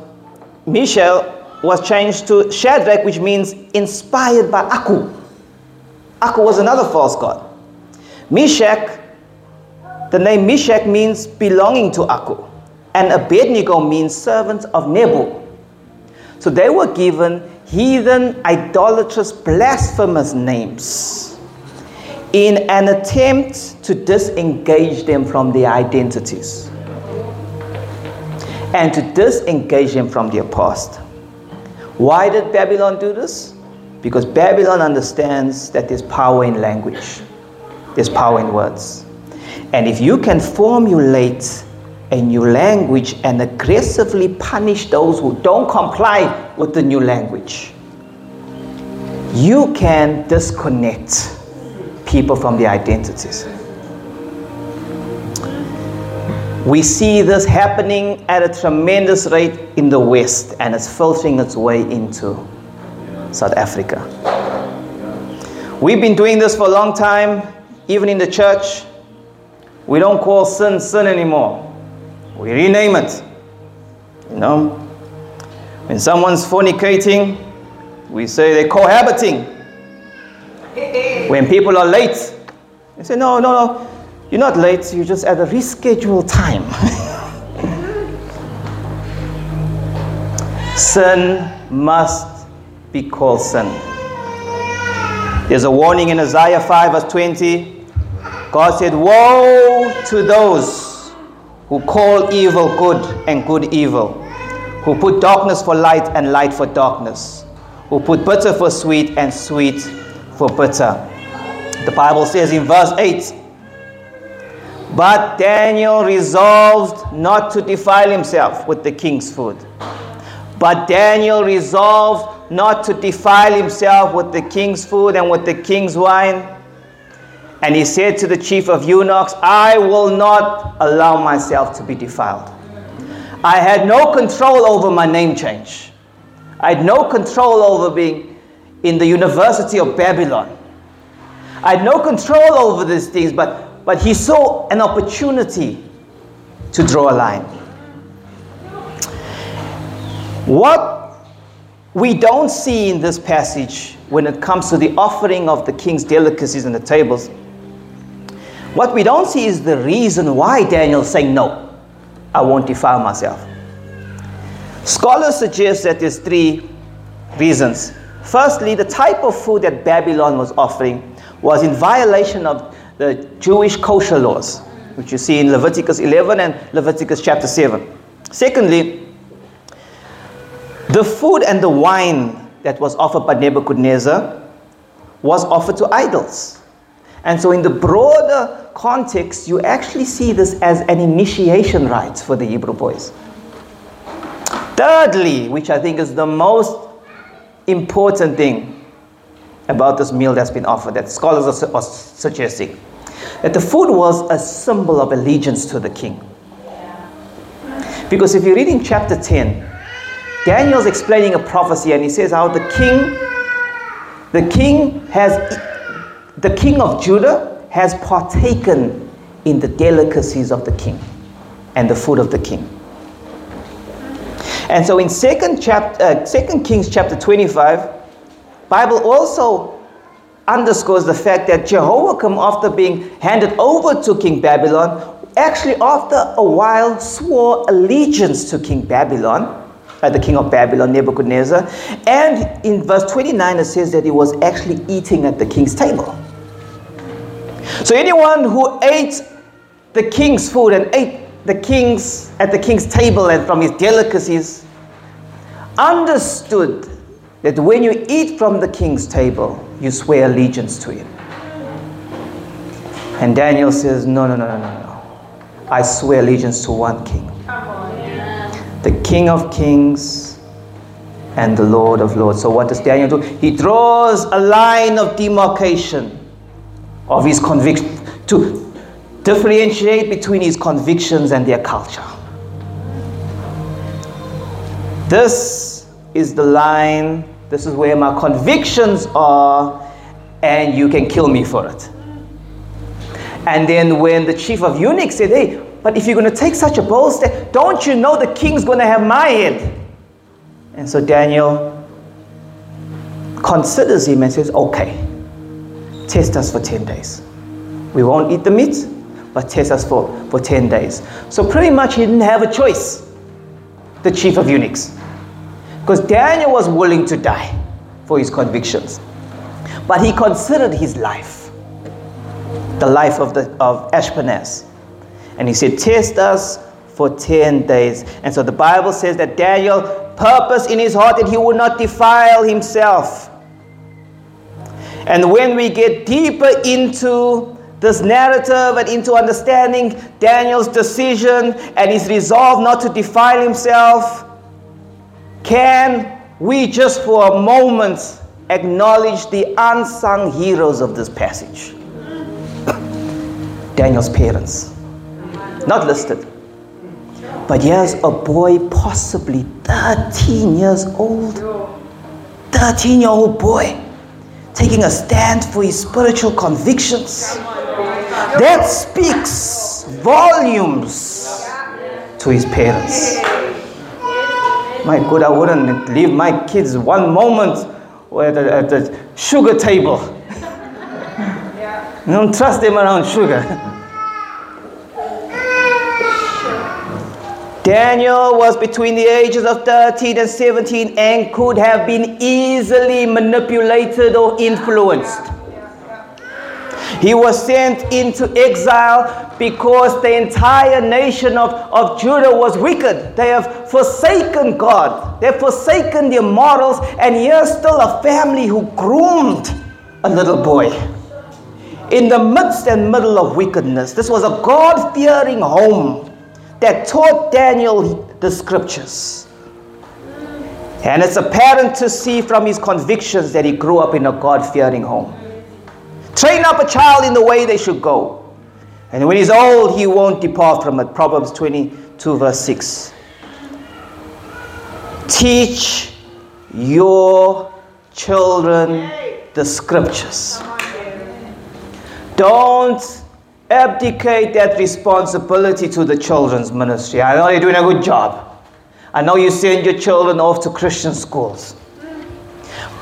Mishael, was changed to Shadrach, which means inspired by Aku. Aku was another false god. Meshach, the name Meshach means belonging to Aku. And Abednego means servant of Nebu. So they were given heathen, idolatrous, blasphemous names in an attempt to disengage them from their identities and to disengage them from their past. Why did Babylon do this? Because Babylon understands that there's power in language, there's power in words. And if you can formulate a new language and aggressively punish those who don't comply with the new language, you can disconnect people from their identities. We see this happening at a tremendous rate in the West and it's filtering its way into South Africa. We've been doing this for a long time, even in the church. We don't call sin sin anymore. We rename it. You know? When someone's fornicating, we say they're cohabiting. When people are late, they say, no, no, no, you're not late, you're just at a rescheduled time. sin must be called sin. There's a warning in Isaiah 5, verse 20. God said, Woe to those who call evil good and good evil, who put darkness for light and light for darkness, who put bitter for sweet and sweet for bitter. The Bible says in verse 8, but Daniel resolved not to defile himself with the king's food. But Daniel resolved not to defile himself with the king's food and with the king's wine. And he said to the chief of eunuchs, I will not allow myself to be defiled. I had no control over my name change. I had no control over being in the University of Babylon. I had no control over these things, but, but he saw an opportunity to draw a line. What we don't see in this passage when it comes to the offering of the king's delicacies and the tables, what we don't see is the reason why Daniel's saying, No, I won't defile myself. Scholars suggest that there's three reasons. Firstly, the type of food that Babylon was offering was in violation of the Jewish kosher laws, which you see in Leviticus 11 and Leviticus chapter 7. Secondly, the food and the wine that was offered by Nebuchadnezzar was offered to idols. And so, in the broader context, you actually see this as an initiation rite for the Hebrew boys. Thirdly, which I think is the most important thing about this meal that's been offered, that scholars are, are suggesting, that the food was a symbol of allegiance to the king. Because if you read in chapter 10, Daniel's explaining a prophecy and he says how the king, the king has, the king of Judah has partaken in the delicacies of the king and the food of the king. And so in second chapter, uh, second Kings chapter 25, Bible also underscores the fact that Jehoiakim, after being handed over to King Babylon, actually after a while swore allegiance to King Babylon uh, the king of Babylon, Nebuchadnezzar. And in verse 29, it says that he was actually eating at the king's table. So anyone who ate the king's food and ate the king's at the king's table and from his delicacies understood that when you eat from the king's table, you swear allegiance to him. And Daniel says, No, no, no, no, no, no. I swear allegiance to one king the King of Kings and the Lord of Lords. So, what does Daniel do? He draws a line of demarcation of his conviction to differentiate between his convictions and their culture. This is the line, this is where my convictions are, and you can kill me for it. And then when the chief of eunuchs said, Hey, but if you're going to take such a bold step, don't you know the king's going to have my head? And so Daniel considers him and says, Okay, test us for 10 days. We won't eat the meat, but test us for, for 10 days. So pretty much he didn't have a choice, the chief of eunuchs. Because Daniel was willing to die for his convictions. But he considered his life, the life of, the, of Ashpenaz. And he said, Test us for 10 days. And so the Bible says that Daniel purposed in his heart that he would not defile himself. And when we get deeper into this narrative and into understanding Daniel's decision and his resolve not to defile himself, can we just for a moment acknowledge the unsung heroes of this passage? Daniel's parents not listed. But here's a boy, possibly 13 years old, 13 year old boy, taking a stand for his spiritual convictions. That speaks volumes to his parents. My God, I wouldn't leave my kids one moment at the, at the sugar table. Don't trust them around sugar. Daniel was between the ages of 13 and 17 and could have been easily manipulated or influenced. He was sent into exile because the entire nation of, of Judah was wicked. They have forsaken God, they've forsaken their morals, and here's still a family who groomed a little boy in the midst and middle of wickedness. This was a God fearing home that taught Daniel the scriptures. And it's apparent to see from his convictions that he grew up in a God fearing home. Train up a child in the way they should go. And when he's old, he won't depart from it. Proverbs 22, verse 6. Teach your children the scriptures. Don't abdicate that responsibility to the children's ministry. I know you're doing a good job. I know you send your children off to Christian schools.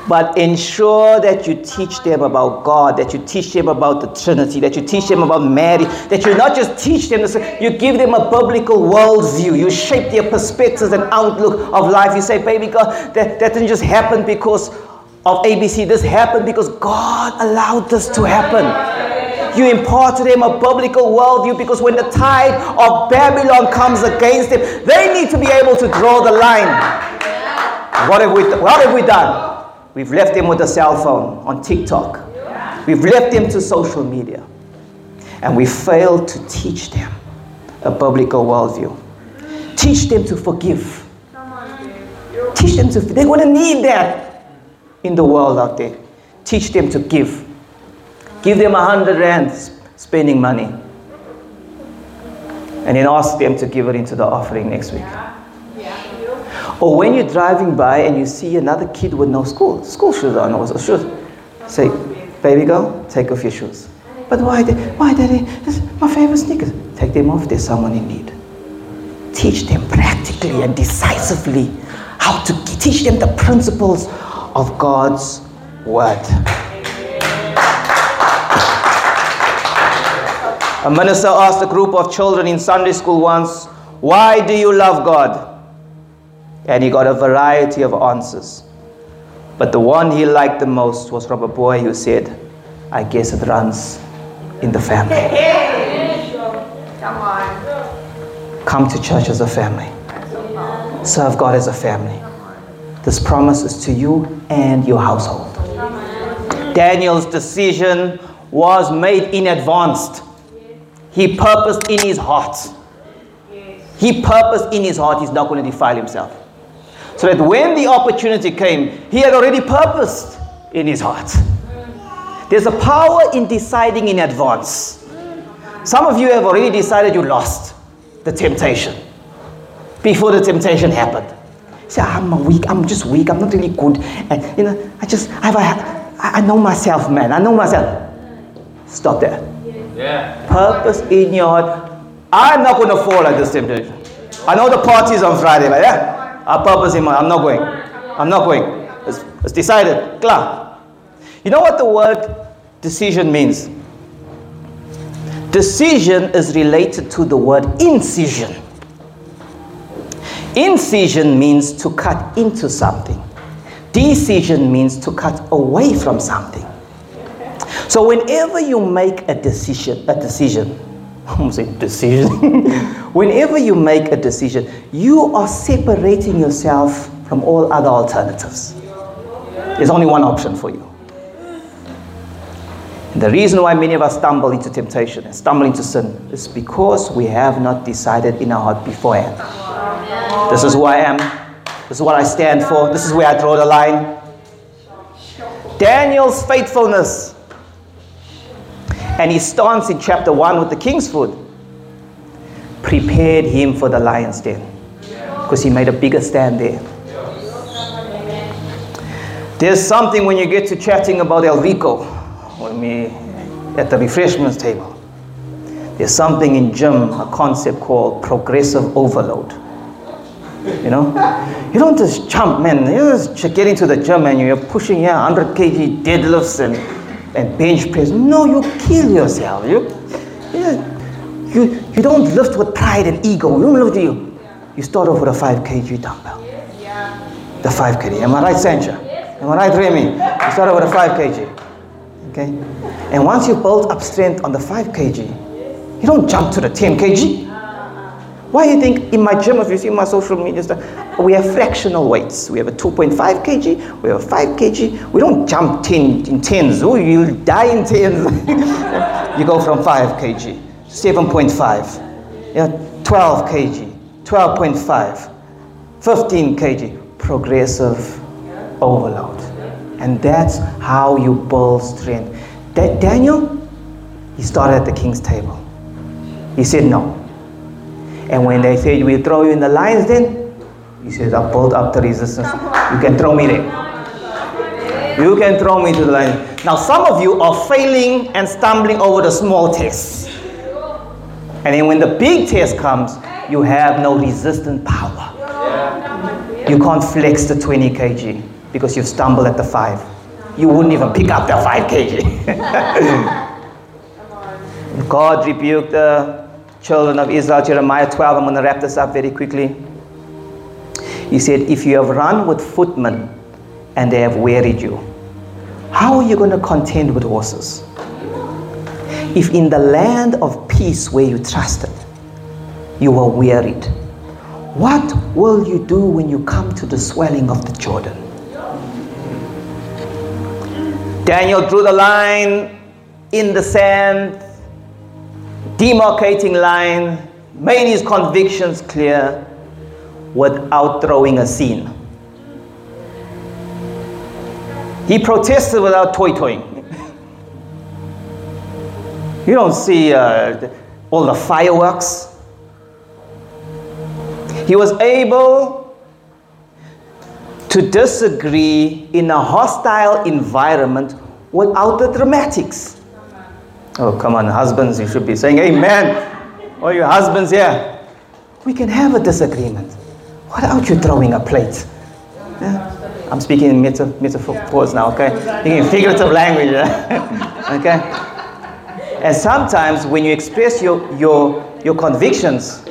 But ensure that you teach them about God, that you teach them about the Trinity, that you teach them about Mary, that you not just teach them, you give them a biblical worldview. You shape their perspectives and outlook of life. You say, baby God, that, that didn't just happen because of ABC. This happened because God allowed this to happen. You impart to them a biblical worldview because when the tide of Babylon comes against them, they need to be able to draw the line. What have we, what have we done? We've left them with a cell phone on TikTok. We've left them to social media. And we failed to teach them a biblical worldview. Teach them to forgive. Teach them to, they're going to need that in the world out there. Teach them to give. Give them a hundred rands spending money. And then ask them to give it into the offering next week. Or when you're driving by and you see another kid with no school, school shoes on or shoes, say, baby girl, take off your shoes. But why, why daddy? This is my favorite sneakers. Take them off, there's someone in need. Teach them practically and decisively how to teach them the principles of God's word. A minister asked a group of children in Sunday school once, Why do you love God? and he got a variety of answers. But the one he liked the most was from a boy who said, I guess it runs in the family. Come. Come to church as a family. Serve God as a family. This promise is to you and your household. Daniel's decision was made in advance. He purposed in his heart. He purposed in his heart he's not going to defile himself. So that when the opportunity came, he had already purposed in his heart. There's a power in deciding in advance. Some of you have already decided you lost the temptation before the temptation happened. Say, ah, I'm weak, I'm just weak, I'm not really good. And you know, I just I have I know myself, man. I know myself. Stop there. Yeah. Purpose in your heart. I'm not going to fall at this temptation. I know the party's on Friday, but yeah I purpose in my, I'm not going. I'm not going. It's, it's decided. Klar. You know what the word decision means? Decision is related to the word incision. Incision means to cut into something. Decision means to cut away from something. So whenever you make a decision, a decision, I'm saying decision. Whenever you make a decision, you are separating yourself from all other alternatives. There's only one option for you. And the reason why many of us stumble into temptation and stumble into sin is because we have not decided in our heart beforehand. This is who I am. This is what I stand for. This is where I draw the line. Daniel's faithfulness and he stance in chapter 1 with the king's food prepared him for the lion's den because he made a bigger stand there. There's something when you get to chatting about El Rico at the refreshments table. There's something in gym, a concept called progressive overload. You know, you don't just jump, man. You just get into the gym and you're pushing yeah 100 kg deadlifts and and bench press. No, you kill yourself. You, you, you don't lift with pride and ego. You don't lift you. You start off with a 5 kg dumbbell. The 5 kg. Am I right, Sancha? Am I right, Remy? You start off with a 5 kg. Okay? And once you build up strength on the 5 kg, you don't jump to the 10 kg. Why do you think in my gym, if you see my social media stuff, we have fractional weights. We have a 2.5 kg, we have a 5 kg. We don't jump 10 in tens. Oh, you'll die in tens. you go from 5 kg, 7.5, yeah, 12 kg, 12.5, 15 kg, progressive overload. And that's how you build strength. That Daniel, he started at the king's table. He said no. And when they said, we throw you in the lion's den, He says, I pulled up the resistance. You can throw me there. You can throw me to the line. Now, some of you are failing and stumbling over the small tests. And then when the big test comes, you have no resistant power. You can't flex the 20 kg because you've stumbled at the 5. You wouldn't even pick up the 5 kg. God rebuked the children of Israel, Jeremiah 12. I'm going to wrap this up very quickly. He said, If you have run with footmen and they have wearied you, how are you going to contend with horses? If in the land of peace where you trusted, you were wearied, what will you do when you come to the swelling of the Jordan? Daniel drew the line in the sand, demarcating line, made his convictions clear without throwing a scene. He protested without toy toying. you don't see uh, all the fireworks. He was able to disagree in a hostile environment without the dramatics. Oh, come on, husbands, you should be saying amen. All your husbands yeah. We can have a disagreement without you throwing a plate. Yeah? I'm speaking in meta- metaphors now, okay? In figurative language, okay? And sometimes when you express your, your, your convictions,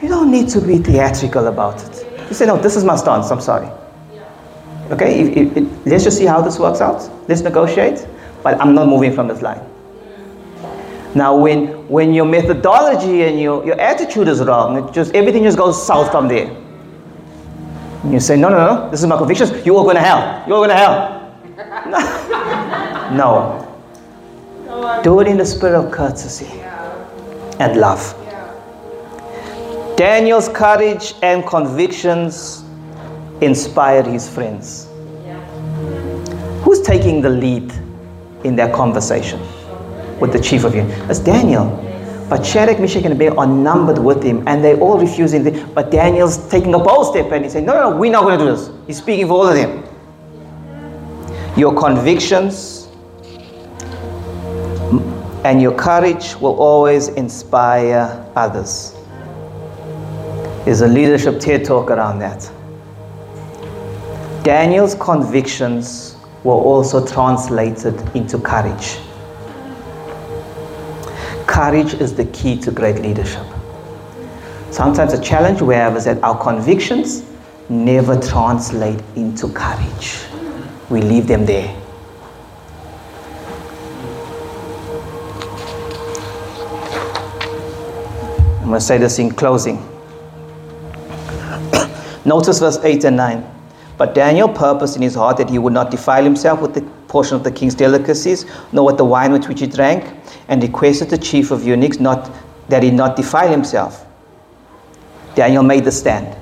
you don't need to be theatrical about it. You say, no, this is my stance, I'm sorry. Okay, if, if, if, let's just see how this works out. Let's negotiate, but I'm not moving from this line. Now, when, when your methodology and your, your attitude is wrong, it just, everything just goes south from there. And you say, no, no, no, this is my convictions. You all going to hell. You all going to hell. no. Do it in the spirit of courtesy and love. Daniel's courage and convictions inspired his friends. Who's taking the lead in their conversation with the chief of you? It's Daniel. But Shadrach, Meshach, and Abednego are numbered with him, and they all refusing. But Daniel's taking a bold step, and he's saying, "No, no, no we're not going to do this." He's speaking for all of them. Your convictions and your courage will always inspire others. There's a leadership TED talk around that. Daniel's convictions were also translated into courage. Courage is the key to great leadership. Sometimes the challenge we have is that our convictions never translate into courage. We leave them there. I'm going to say this in closing. Notice verse 8 and 9. But Daniel purposed in his heart that he would not defile himself with the portion of the king's delicacies, nor with the wine with which he drank, and requested the chief of eunuchs not that he not defile himself. Daniel made the stand.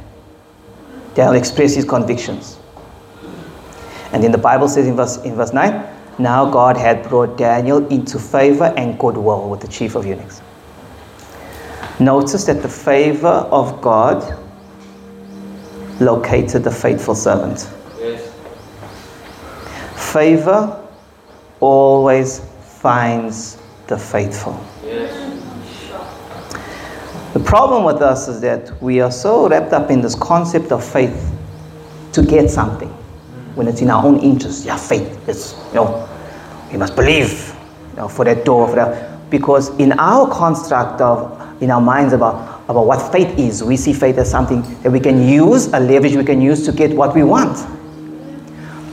Daniel expressed his convictions. And then the Bible says in verse, in verse 9, now God had brought Daniel into favor and goodwill with the chief of eunuchs. Notice that the favor of God located the faithful servant. Favor always finds the faithful. Yes. The problem with us is that we are so wrapped up in this concept of faith to get something when it's in our own interest. Yeah, faith. It's you know, we must believe you know, for that door, for that because in our construct of in our minds about about what faith is. We see faith as something that we can use, a leverage we can use to get what we want.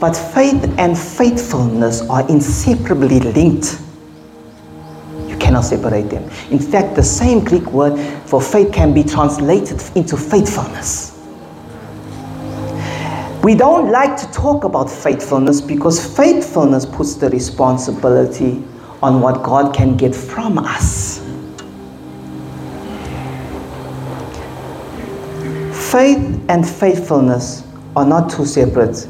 But faith and faithfulness are inseparably linked. You cannot separate them. In fact, the same Greek word for faith can be translated into faithfulness. We don't like to talk about faithfulness because faithfulness puts the responsibility on what God can get from us. Faith and faithfulness are not two separate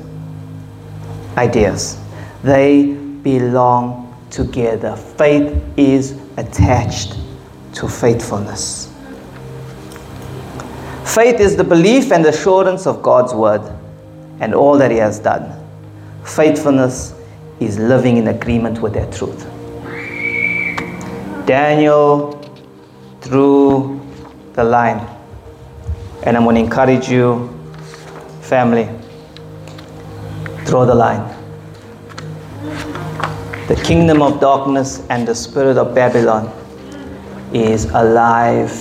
ideas, they belong together. Faith is attached to faithfulness. Faith is the belief and assurance of God's word and all that He has done. Faithfulness is living in agreement with that truth. Daniel drew the line. And I'm going to encourage you, family, draw the line. The kingdom of darkness and the spirit of Babylon is alive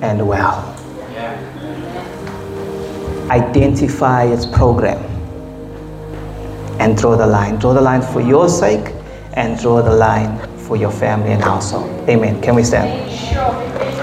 and well. Identify its program and draw the line. Draw the line for your sake and draw the line for your family and household. Amen. Can we stand?